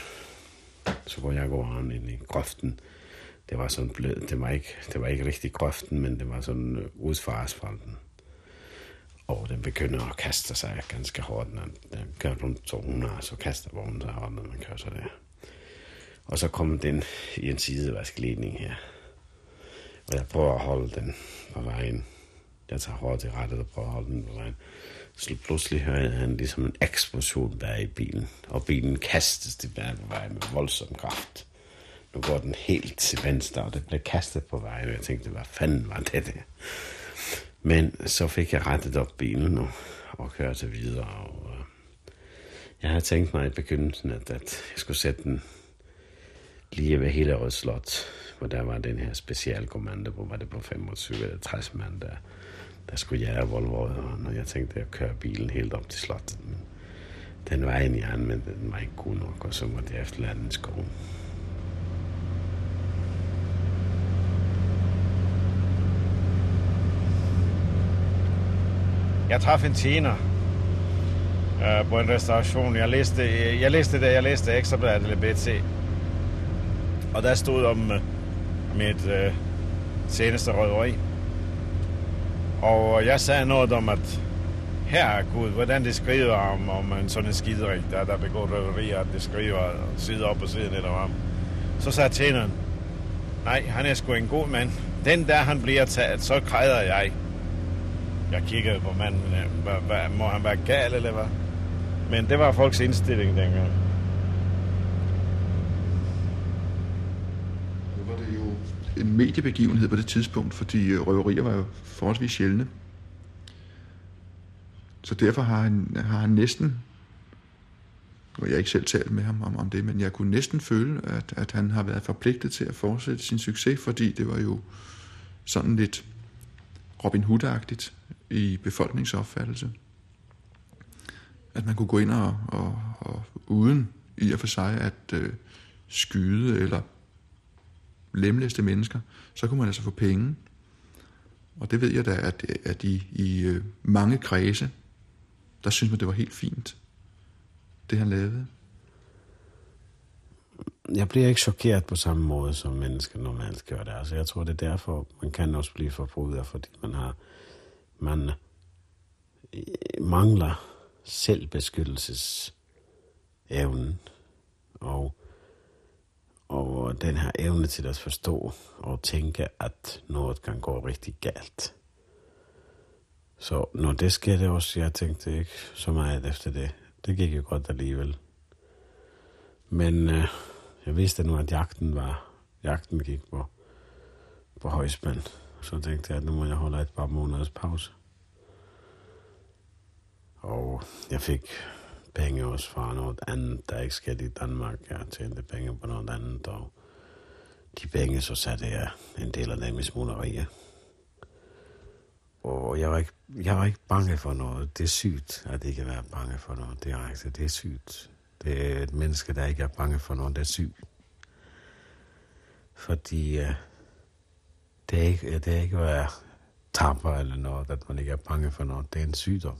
så går jeg går han ind i grøften. Det var sådan blød, det var ikke, det var ikke rigtig grøften, men det var sådan øh, ud fra asfalten. Og den begynder at kaste sig ganske hårdt, når den kører rundt 200, så kaster vognen sig hårdt, når man kører så der. Og så kommer den i en sidevaskledning her. Og jeg prøver at holde den på vejen. Jeg tager hårdt i rettet og prøver at holde den på vejen. Så pludselig hører jeg han ligesom en eksplosion bag i bilen. Og bilen kastes tilbage på vejen med voldsom kraft. Nu går den helt til venstre, og det blev kastet på vejen. Og jeg tænkte, hvad fanden var det der? Men så fik jeg rettet op bilen og, og kørte videre. Og, uh, jeg havde tænkt mig i begyndelsen, at, at jeg skulle sætte den lige ved hele Rød Slot, hvor der var den her specialkommando, hvor var det på 25 eller 60 mand, der, der skulle jage Volvo, og når jeg tænkte at køre bilen helt op til slottet. Men den var ind i anden, men den var ikke god nok, og så måtte jeg efterlade den skov. Jeg traf en tjener øh, på en restauration. Jeg læste, jeg læste det, jeg læste Ekstrabladet eller BT. Og der stod om øh, mit øh, seneste røveri. Og jeg sagde noget om, at her er Gud, hvordan det skriver om, om en sådan en skiderik, der, der begår røverier, at det skriver side op og side ned om. Så sagde tjeneren, nej, han er sgu en god mand. Den der han bliver taget, så kræder jeg. Jeg kiggede på manden, hva, hva, må han være gal eller hvad? Men det var folks indstilling dengang. Nu var det jo en mediebegivenhed på det tidspunkt, fordi øh, røverier var jo forholdsvis sjældne. Så derfor har han, har han næsten, og jeg har ikke selv talt med ham om, om det, men jeg kunne næsten føle, at, at han har været forpligtet til at fortsætte sin succes, fordi det var jo sådan lidt Robin Hood-agtigt i befolkningsopfattelse. At man kunne gå ind og, og, og uden i og for sig at øh, skyde eller lemlæste mennesker, så kunne man altså få penge. Og det ved jeg da, at, at i, i øh, mange kredse, der synes man, det var helt fint, det han lavede. Jeg bliver ikke chokeret på samme måde, som mennesker normalt gør det. Altså, jeg tror, det er derfor, man kan også blive forbryder, fordi man har man øh, mangler selvbeskyttelsesevnen. Og, og den her evne til at forstå og tænke, at noget kan gå rigtig galt. Så når det skete også, jeg tænkte ikke så meget efter det. Det gik jo godt alligevel. Men øh, jeg vidste nu, at jagten var, jagten gik på, på højspænd. Så tænkte jeg, at nu må jeg holde et par måneders pause. Og jeg fik penge også fra noget andet, der ikke skete i Danmark. Jeg tjente penge på noget andet, og de penge, så satte jeg en del af dem i smuglerier. Og jeg var, ikke, jeg var ikke bange for noget. Det er sygt, at ikke være bange for noget direkte. Det er sygt. Det er et menneske, der ikke er bange for noget. der er syg. Fordi uh, det, er ikke, det er ikke at være tapper eller noget, at man ikke er bange for noget. Det er en sygdom.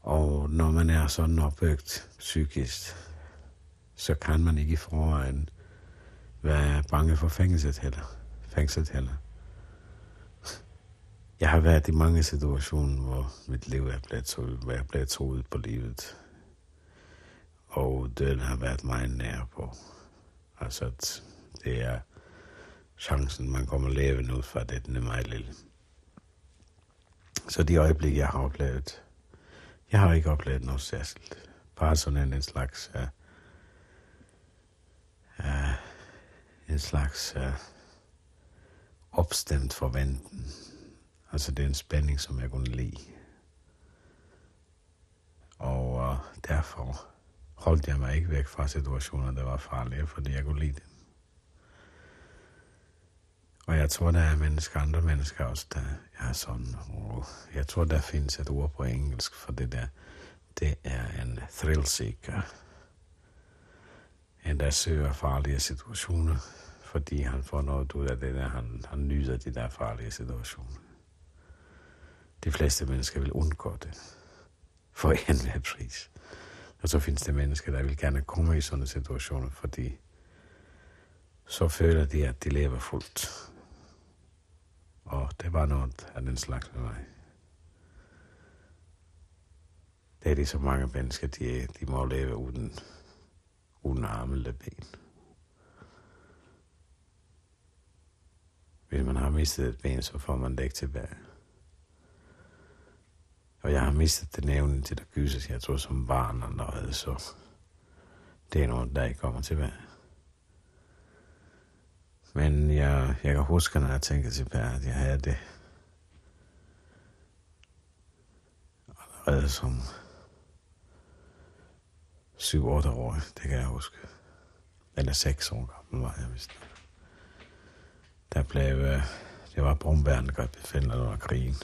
Og når man er sådan opvægt psykisk, så kan man ikke i forvejen være bange for fængslet heller. Fængslet heller. Jeg har været i mange situationer, hvor mit liv er blevet troet, hvor jeg er blevet troet på livet. Og døden har været meget nær på. Altså, at det er chancen, man kommer levende ud fra det, den er meget lille. Så de øjeblikke, jeg har oplevet, jeg har ikke oplevet noget særligt. Bare sådan en slags, uh, uh, en slags uh, opstemt forventning. Altså det er en spænding, som jeg kunne lide. Og uh, derfor holdt jeg mig ikke væk fra situationer, der var farlige, fordi jeg kunne lide det. Og jeg tror, der er mennesker, andre mennesker også, der er sådan. Jeg tror, der findes et ord på engelsk for det der. Det er en thrill seeker. En, der søger farlige situationer, fordi han får noget ud af det der. Han, han nyder de der farlige situationer. De fleste mennesker vil undgå det. For enhver pris. Og så findes det mennesker, der vil gerne komme i sådan situationer, fordi så føler de, at de lever fuldt. Og det var noget af den slags med mig. Det er de så mange mennesker, de, de må leve uden, uden arme eller ben. Hvis man har mistet et ben, så får man det ikke tilbage. Og jeg har mistet den evne til at gyses, jeg tror som barn og noget, så det er noget, der ikke kommer tilbage. Men jeg, jeg kan huske, når jeg tænker tilbage, at jeg havde det allerede som 7-8 år, det kan jeg huske. Eller 6 år gammel var jeg vist. Der blev, øh, det var Brumberg, i Finland under krigen.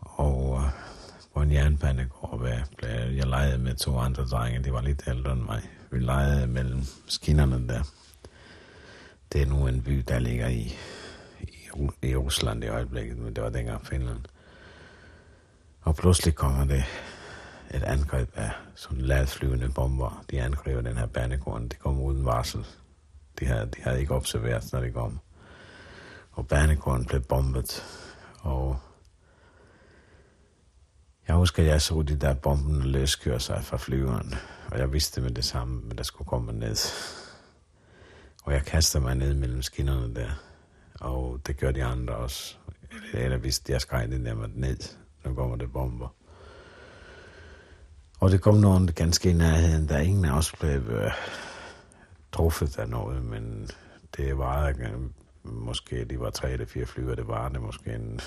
Og uh, på en jernbanegård blev jeg legede med to andre drenge, de var lidt ældre end mig. Vi legede mellem skinnerne der. Det er nu en by, der ligger i, i, i Rusland i øjeblikket, men det var dengang Finland. Og pludselig kommer det et angreb af sådan ladflyvende bomber. De angriber den her banegården. Det kom uden varsel. De havde, de havde ikke observeret, når det kom. Og banegården blev bombet. Og jeg husker, at jeg så de der bomben løskøre sig fra flyveren. Og jeg vidste med det samme, at der skulle komme ned. Og jeg kastede mig ned mellem skinnerne der. Og det gjorde de andre også. Eller hvis jeg skreg det den der med ned, nu kommer det bomber. Og det kom nogen ganske i nærheden, der ingen af os blev øh, truffet af noget, men det var øh, måske, de var tre eller fire flyver, det var det måske en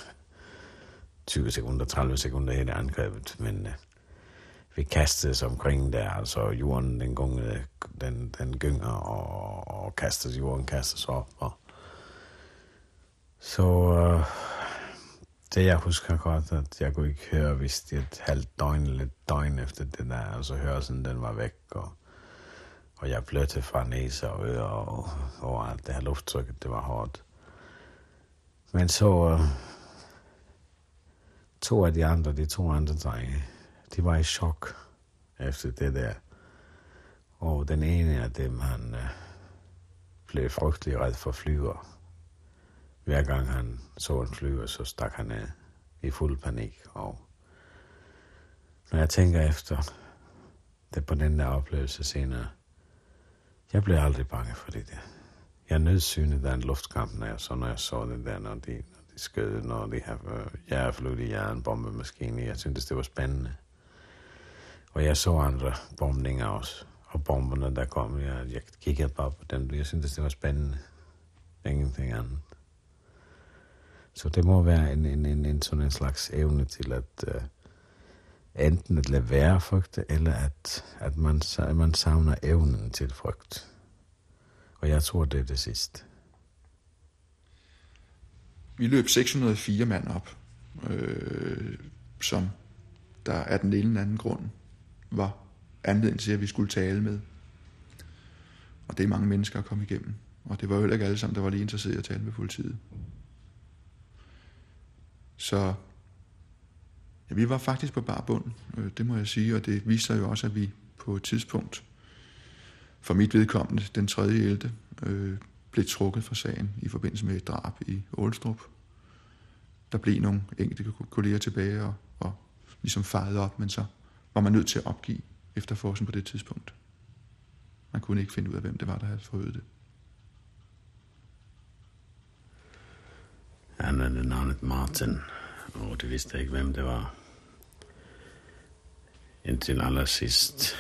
20 sekunder, 30 sekunder hele angrebet, men øh, vi kastede omkring der, altså jorden den, gungede, den, den gynger, og, og kastes, jorden kastes op. Og, så øh, det jeg husker godt, at jeg kunne ikke høre, hvis det et halvt døgn eller et døgn efter det der, og så høre sådan, den var væk, og, og jeg blødte fra næse og ører, og, og alt det her lufttryk, det var hårdt. Men så, øh, to af de andre, de to andre drenge, de var i chok efter det der. Og den ene af dem, han øh, blev frygtelig red for flyver. Hver gang han så en flyver, så stak han af i fuld panik. Og når jeg tænker efter det på den der oplevelse senere, Jeg blev aldrig bange for det der. Jeg nødsynede den luftkamp, når jeg så, når jeg så det der, når de skød, når de har øh, jægerflyt i jernbombemaskine. Jeg syntes, det var spændende. Og jeg så andre bombninger også. Og bomberne, der kom, jeg, jeg kiggede bare på dem. Jeg syntes, det var spændende. Ingenting andet. Så det må være en, en, en, en sådan en slags evne til at uh, enten at lade være frygte, eller at, at man, man savner evnen til frygt. Og jeg tror, det er det sidste. Vi løb 604 mand op, øh, som der er den ene eller anden grund var anledning til, at vi skulle tale med. Og det er mange mennesker at komme igennem. Og det var jo heller ikke alle sammen, der var lige interesseret i at tale med politiet. Så ja, vi var faktisk på bar bund, øh, det må jeg sige, og det viser jo også, at vi på et tidspunkt, for mit vedkommende, den 3. 11. Øh, blev trukket fra sagen i forbindelse med et drab i Ålstrup. Der blev nogle enkelte kolleger tilbage og, og ligesom fejede op, men så var man nødt til at opgive efterforskningen på det tidspunkt. Man kunne ikke finde ud af, hvem det var, der havde forøget det. Han havde navnet Martin, og det vidste jeg ikke, hvem det var. Indtil allersidst,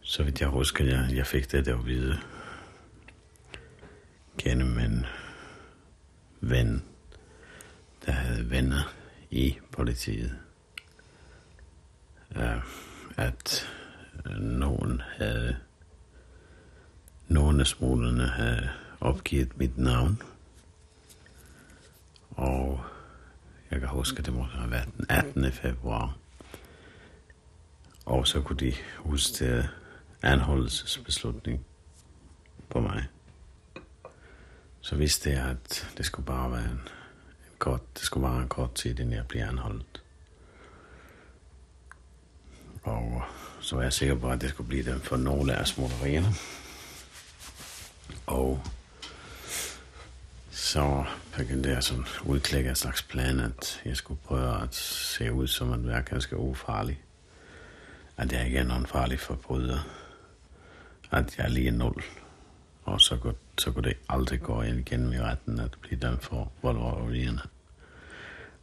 så vidt jeg husker, jeg, jeg fik det at vide gennem en ven, der havde venner i politiet. Uh, at øh, nogen havde, nogen af smuglerne havde opgivet mit navn. Og jeg kan huske, at det må have været den 18. februar. Og så kunne de huske udstede anholdelsesbeslutning på mig. Så vidste jeg, at det skulle bare være en, en kort, det skulle være en kort tid, inden jeg blev anholdt. Og så var jeg sikker på, at det skulle blive den for nogle af smuglerierne. Og så begyndte jeg sådan udklække en slags plan, at jeg skulle prøve at se ud som at være ganske ufarlig. At jeg ikke er nogen farlig forbryder. At jeg er lige nul. Og så kunne, så kunne det aldrig gå ind gennem i retten at blive dømt for voldrøverierne.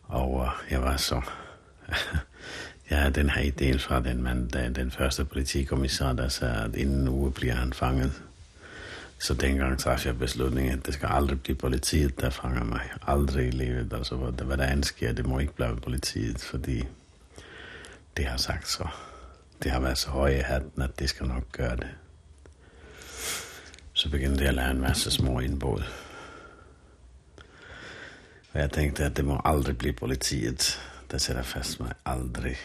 Og uh, jeg var så... jeg havde den her idé fra den mand, der, den første politikommissar, der sagde, at inden en uge bliver han fanget. Så dengang traf jeg beslutningen, at det skal aldrig blive politiet, der fanger mig. Aldrig i livet. Altså, hvad, hvad der ansker, det må ikke blive politiet, fordi det har sagt så. Det har været så høje i hatten, at det skal nok gøre det. Så begyndte jeg at lære en masse små indbrud. Og jeg tænkte, at det må aldrig blive politiet, der sætter fast mig. Aldrig.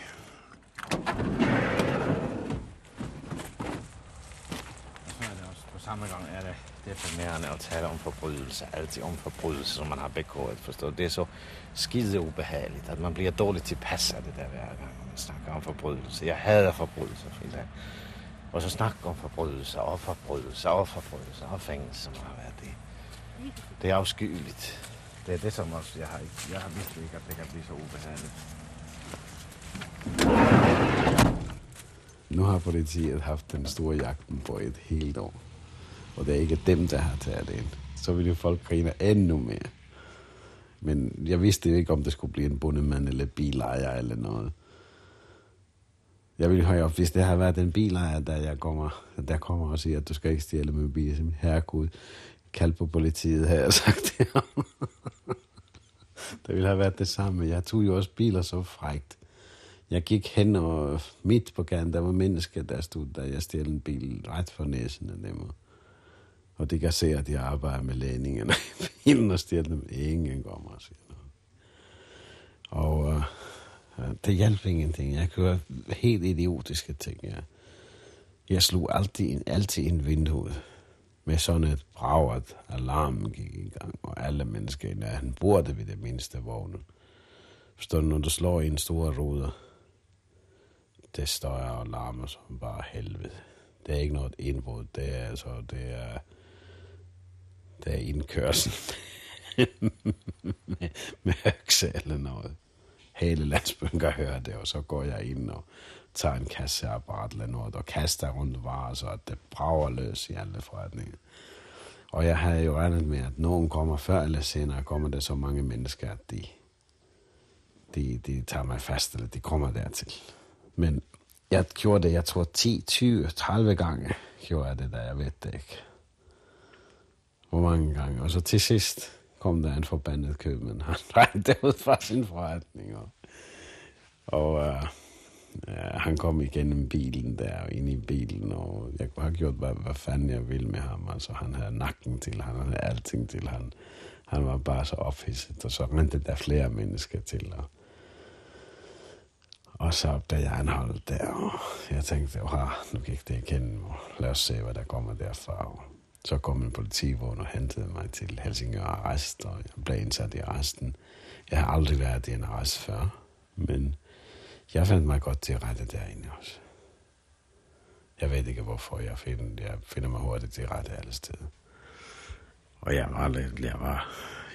samme gang er det deprimerende at tale om forbrydelse. Altid om forbrydelse, som man har begået. forstå. Det er så skide ubehageligt, at man bliver dårligt tilpasset af det der hver gang, man snakker om forbrydelse. Jeg hader forbrydelse, Frida. Og så snakke om forbrydelser og forbrydelser og forbrydelser og fængsel, som har været det. Det er afskyeligt. Det er det, som også jeg har, ikke, jeg har vidst ikke, at det kan blive så ubehageligt. Nu har politiet haft den store jagten på et helt år. Og det er ikke dem, der har taget det ind. Så ville jo folk grine endnu mere. Men jeg vidste ikke, om det skulle blive en bundemand eller bilejer eller noget. Jeg ville høre op, hvis det har været den bilejer, der, jeg kommer, der kommer og siger, at du skal ikke stjæle min bil. Så herregud, kald på politiet, har jeg sagt det det ville have været det samme. Jeg tog jo også biler så frægt. Jeg gik hen og midt på gaden, der var mennesker, der stod der. Jeg stjal en bil ret for næsen af dem. Og det kan se, at jeg arbejder med ledningerne i bilen og stjal dem. Ingen kommer og siger noget. Og uh, det hjalp ingenting. Jeg gjorde helt idiotiske ting. Jeg, jeg slog altid, altid en vinduet med sådan et brag, at alarmen gik i gang, og alle mennesker i nærheden burde ved det mindste vågne. Forstår når du slår i en stor ruder, det står og larmer som bare helvede. Det er ikke noget indbrud, det er altså, det er, det er indkørsel med, med økse eller noget hele landsbyen kan høre det, og så går jeg ind og tager en kasseapparat eller noget, og kaster rundt varer, så at det brager løs i alle forretninger. Og jeg havde jo regnet med, at nogen kommer før eller senere, kommer der så mange mennesker, at de, de, de tager mig fast, eller de kommer dertil. Men jeg gjorde det, jeg tror 10, 20, 30 gange gjorde jeg det der, jeg ved det ikke. Hvor mange gange. Og så til sidst kom der en forbandet købmand. Han rejte ud fra sin forretning. Og, og øh, ja, han kom igennem bilen der, og ind i bilen, og jeg har gjort, hvad, hvad fanden jeg ville med ham. Altså, han havde nakken til, han havde alting til. Han, han var bare så ophidset, og så rendte der flere mennesker til. Og, og så blev jeg anholdt der, og jeg tænkte, nu gik det igen, og lad os se, hvad der kommer derfra. Og så kom en politivogn og hentede mig til Helsingør arrest, og jeg blev indsat i arresten. Jeg har aldrig været i en arrest før, men jeg fandt mig godt til rette derinde også. Jeg ved ikke, hvorfor jeg finder, jeg finder mig hurtigt til rette alle steder. Og jeg var lidt, jeg var,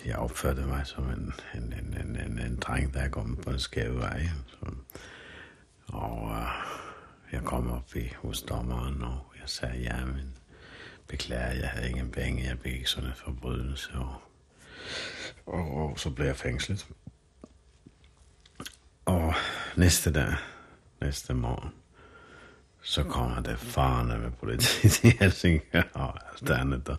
jeg opførte mig som en, en, en, en, en, en dreng, der er kommet på en skæv vej. Så, og uh, jeg kom op i hos dommeren, og jeg sagde, ja, men beklager, jeg havde ingen penge, jeg begik sådan en forbrydelse, og, og, og så blev jeg fængslet. Og næste dag, næste morgen, så kommer det farne med politiet i Helsingør og alt andet. Og,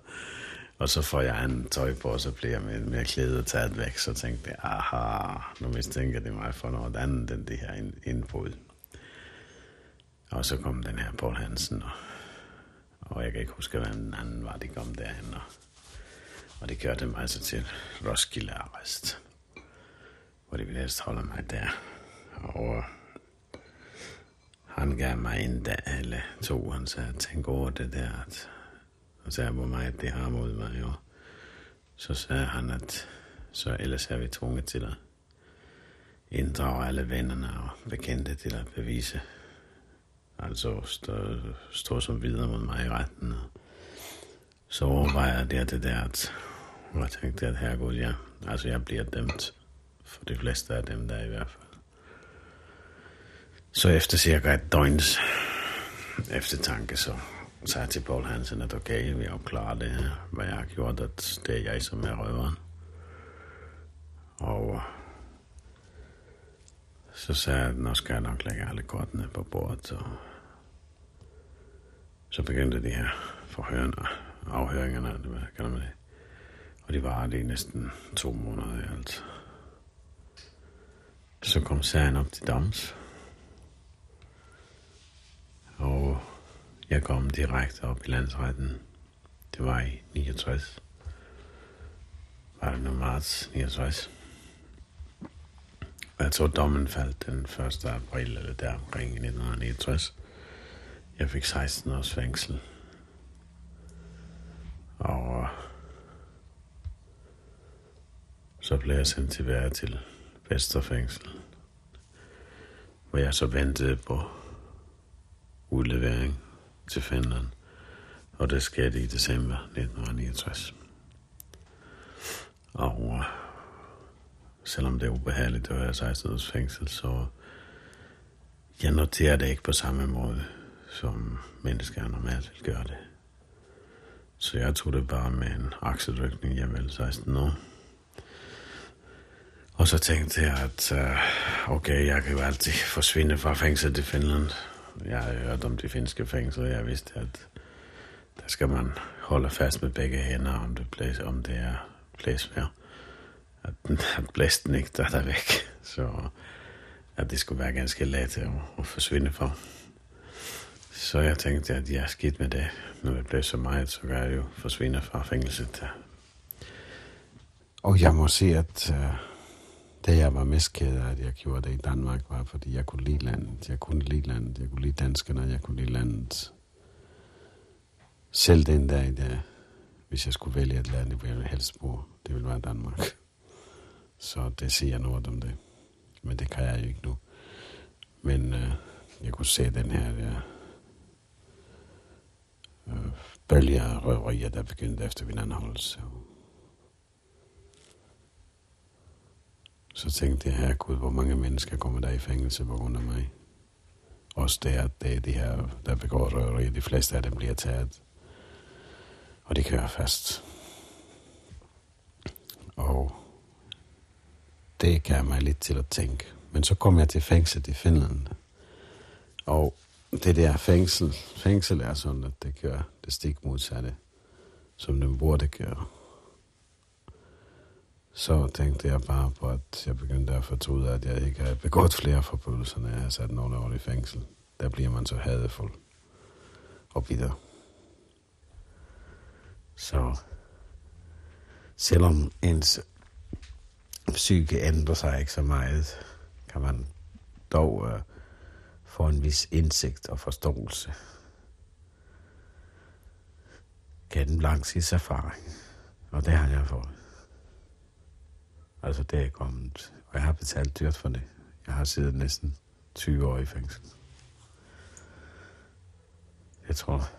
og så får jeg en tøj på, og så bliver jeg med, med klædet taget væk. Så tænkte jeg, aha, nu mistænker de mig for noget andet end det her indbrud. Og så kom den her Paul Hansen, og, og jeg kan ikke huske, hvad den anden var, de kom derhen. Og, og det kørte mig altså til Roskilde Arrest, hvor de ville helst holde mig der. Og han gav mig en dag alle to, han sagde, tænk over det der, at, og sagde, hvor meget det har mod mig, og så sagde han, at så ellers er vi tvunget til at inddrage alle vennerne og bekendte til at bevise, altså står, står som videre mod mig i retten. Og så overvejer jeg det, det der, at jeg tænkte, at herregud, ja, altså jeg bliver dømt for de fleste af dem der i hvert fald. Så efter cirka et døgns eftertanke, så sagde jeg til Paul Hansen, at okay, vi opklarer det her, hvad jeg har gjort, at det er jeg, som er røveren. Og øh, så sagde jeg, at nu skal jeg nok lægge alle kortene på bordet, og så begyndte de her forhørende, afhøringerne, det hvad kalder man det. Og de var det i næsten to måneder i alt. Så kom sagen op til doms. Og jeg kom direkte op i landsretten. Det var i 69. Var det nu marts 69? Og jeg tror, dommen faldt den 1. april, eller der omkring 1969. Jeg fik 16 års fængsel. Og øh, så blev jeg sendt til tilbage til Vesterfængsel, hvor jeg så ventede på udlevering til Finland, og det skete i december 1969. Og øh, selvom det er ubehageligt at være 16 års fængsel, så jeg noterer det ikke på samme måde, som mennesker normalt vil gøre det. Så jeg tog det bare med en akselrykning, jeg vel 16 år. Og så tænkte jeg, at uh, okay, jeg kan jo altid forsvinde fra fængsel i Finland. Jeg har hørt om de finske fængsler, jeg vidste, at der skal man holde fast med begge hænder, om det, blæs, om det er blæsvær. At, at blæsten ikke der er væk. Så at det skulle være ganske let at, at forsvinde fra. Så jeg tænkte, at jeg er skidt med det. Når det blev så meget, så kan jeg jo forsvinde fra fængslet. Og jeg må sige, at øh, uh, det jeg var mest ked af, at jeg gjorde det i Danmark, var fordi jeg kunne lide landet. Jeg kunne lide landet. Jeg kunne lide danskerne. Jeg kunne lide landet. Selv den dag, der, hvis jeg skulle vælge et land, hvor jeg helst bo, det ville være Danmark. Så det siger noget om det. Men det kan jeg jo ikke nu. Men uh, jeg kunne se den her der, øh, bølger af røverier, der begyndte efter min anholdelse. så tænkte jeg, her gud, hvor mange mennesker kommer der i fængelse på grund af mig. Også der, det er de her, der begår røverier. de fleste af dem bliver taget. Og de kører fast. Og det gav mig lidt til at tænke. Men så kom jeg til fængsel i Finland. Og det der fængsel, fængsel er sådan, at det gør det stik modsatte, som den burde gøre. Så tænkte jeg bare på, at jeg begyndte at fortryde, at jeg ikke har begået flere forbrydelser, når jeg har sat nogle år i fængsel. Der bliver man så hadefuld og bitter. Så selvom ens psyke ændrer sig ikke så meget, kan man dog uh, få en vis indsigt og forståelse gennem langtidserfaring. Og det har jeg fået. Altså det er kommet, og jeg har betalt dyrt for det. Jeg har siddet næsten 20 år i fængsel. Jeg tror,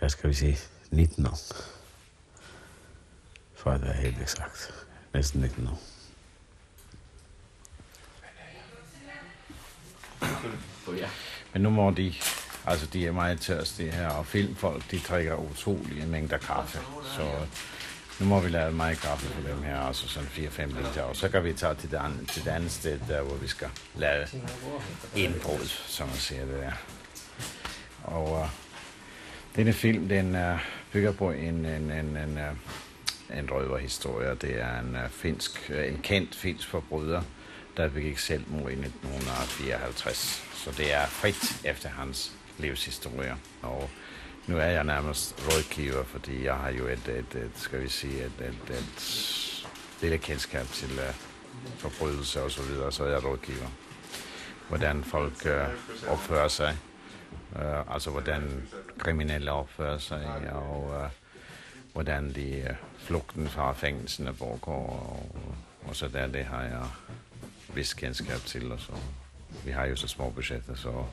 jeg skal vi sige 19 år. For at være helt eksakt. Næsten 19 år. Men nu må de, altså de er meget tørstige her, og filmfolk, de drikker utrolige mængder kaffe. Så nu må vi lave meget kaffe for dem her, altså sådan 4-5 liter, og så kan vi tage til det, andet, til det andet sted, der hvor vi skal lave indbrud, som man siger det der. Og uh, denne film, den uh, bygger på en, en, en, en, uh, en røverhistorie. Det er en uh, finsk, uh, en kendt finsk forbryder, der begik selvmord i 1954. Så det er frit efter hans livshistorie. Og nu er jeg nærmest rådgiver, fordi jeg har jo et, et, et skal vi sige, et, et, et lille kendskab til uh, forbrydelser og så videre, så er jeg rådgiver. Hvordan folk uh, opfører sig, uh, altså hvordan kriminelle opfører sig, og uh, hvordan de uh, flugten fra fængslerne foregår, og, og så der, det har jeg vis kendskab til, os. og vi har jo så små budgetter, så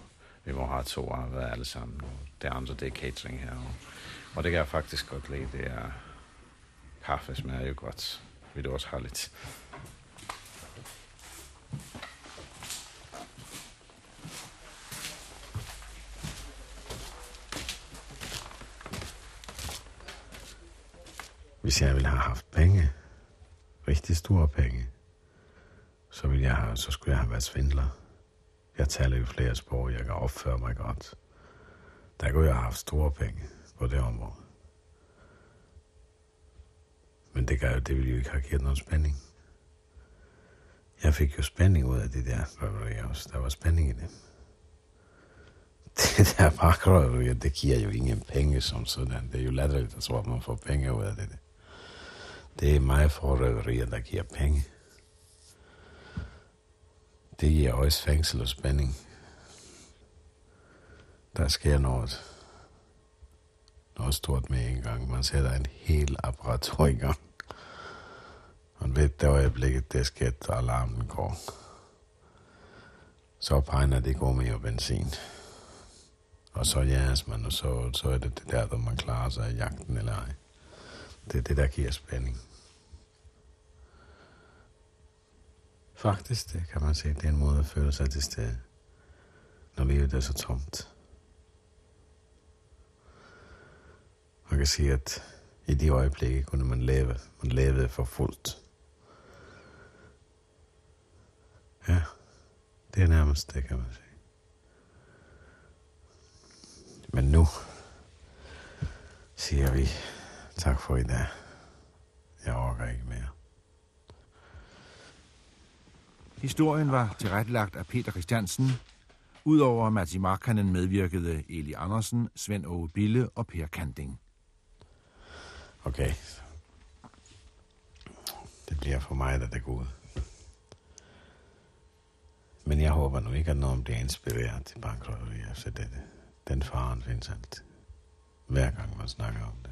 vi må have to af alle sammen. Og det andre, det er catering her. Og, og det kan jeg faktisk godt lide. Det er kaffe smager jo godt. Vil du også have lidt? Hvis jeg ville have haft penge, rigtig store penge, så, ville jeg have, så skulle jeg have været svindler. Jeg taler jo flere sprog, jeg kan opføre mig godt. Der kunne jeg have haft store penge på det område. Men det, gør, det ville jo ikke have givet nogen spænding. Jeg fik jo spænding ud af det der røverier også. Der var spænding i det. Det der bakrøverier, det giver jo ingen penge som sådan. Det er jo latterligt at tro, at man får penge ud af det. Det er mig for røverier, der giver penge. Det giver også fængsel og spænding. Der sker noget, noget stort med en gang. Man sætter en hel apparatur i gang. Man ved, det øjeblikket, det sker, og alarmen går. Så pegner det går med jo benzin. Og så jæres man, og så, så er det det der, der man klarer sig i jagten eller ej. Det er det, der giver spænding. Faktisk, det kan man sige, det er en måde at føle sig til stede, når livet er så tomt. Man kan sige, at i de øjeblikke kunne man leve. Man levede for fuldt. Ja, det er nærmest det, kan man sige. Men nu siger vi tak for i dag. Jeg orker ikke mere. Historien var tilrettelagt af Peter Christiansen. Udover Matti Markkanen medvirkede Eli Andersen, Svend Åge Bille og Per Kanding. Okay. Det bliver for mig, der det gode. Men jeg håber nu ikke, at nogen bliver inspireret til bankrøveri så det, den faren findes altid. Hver gang man snakker om det.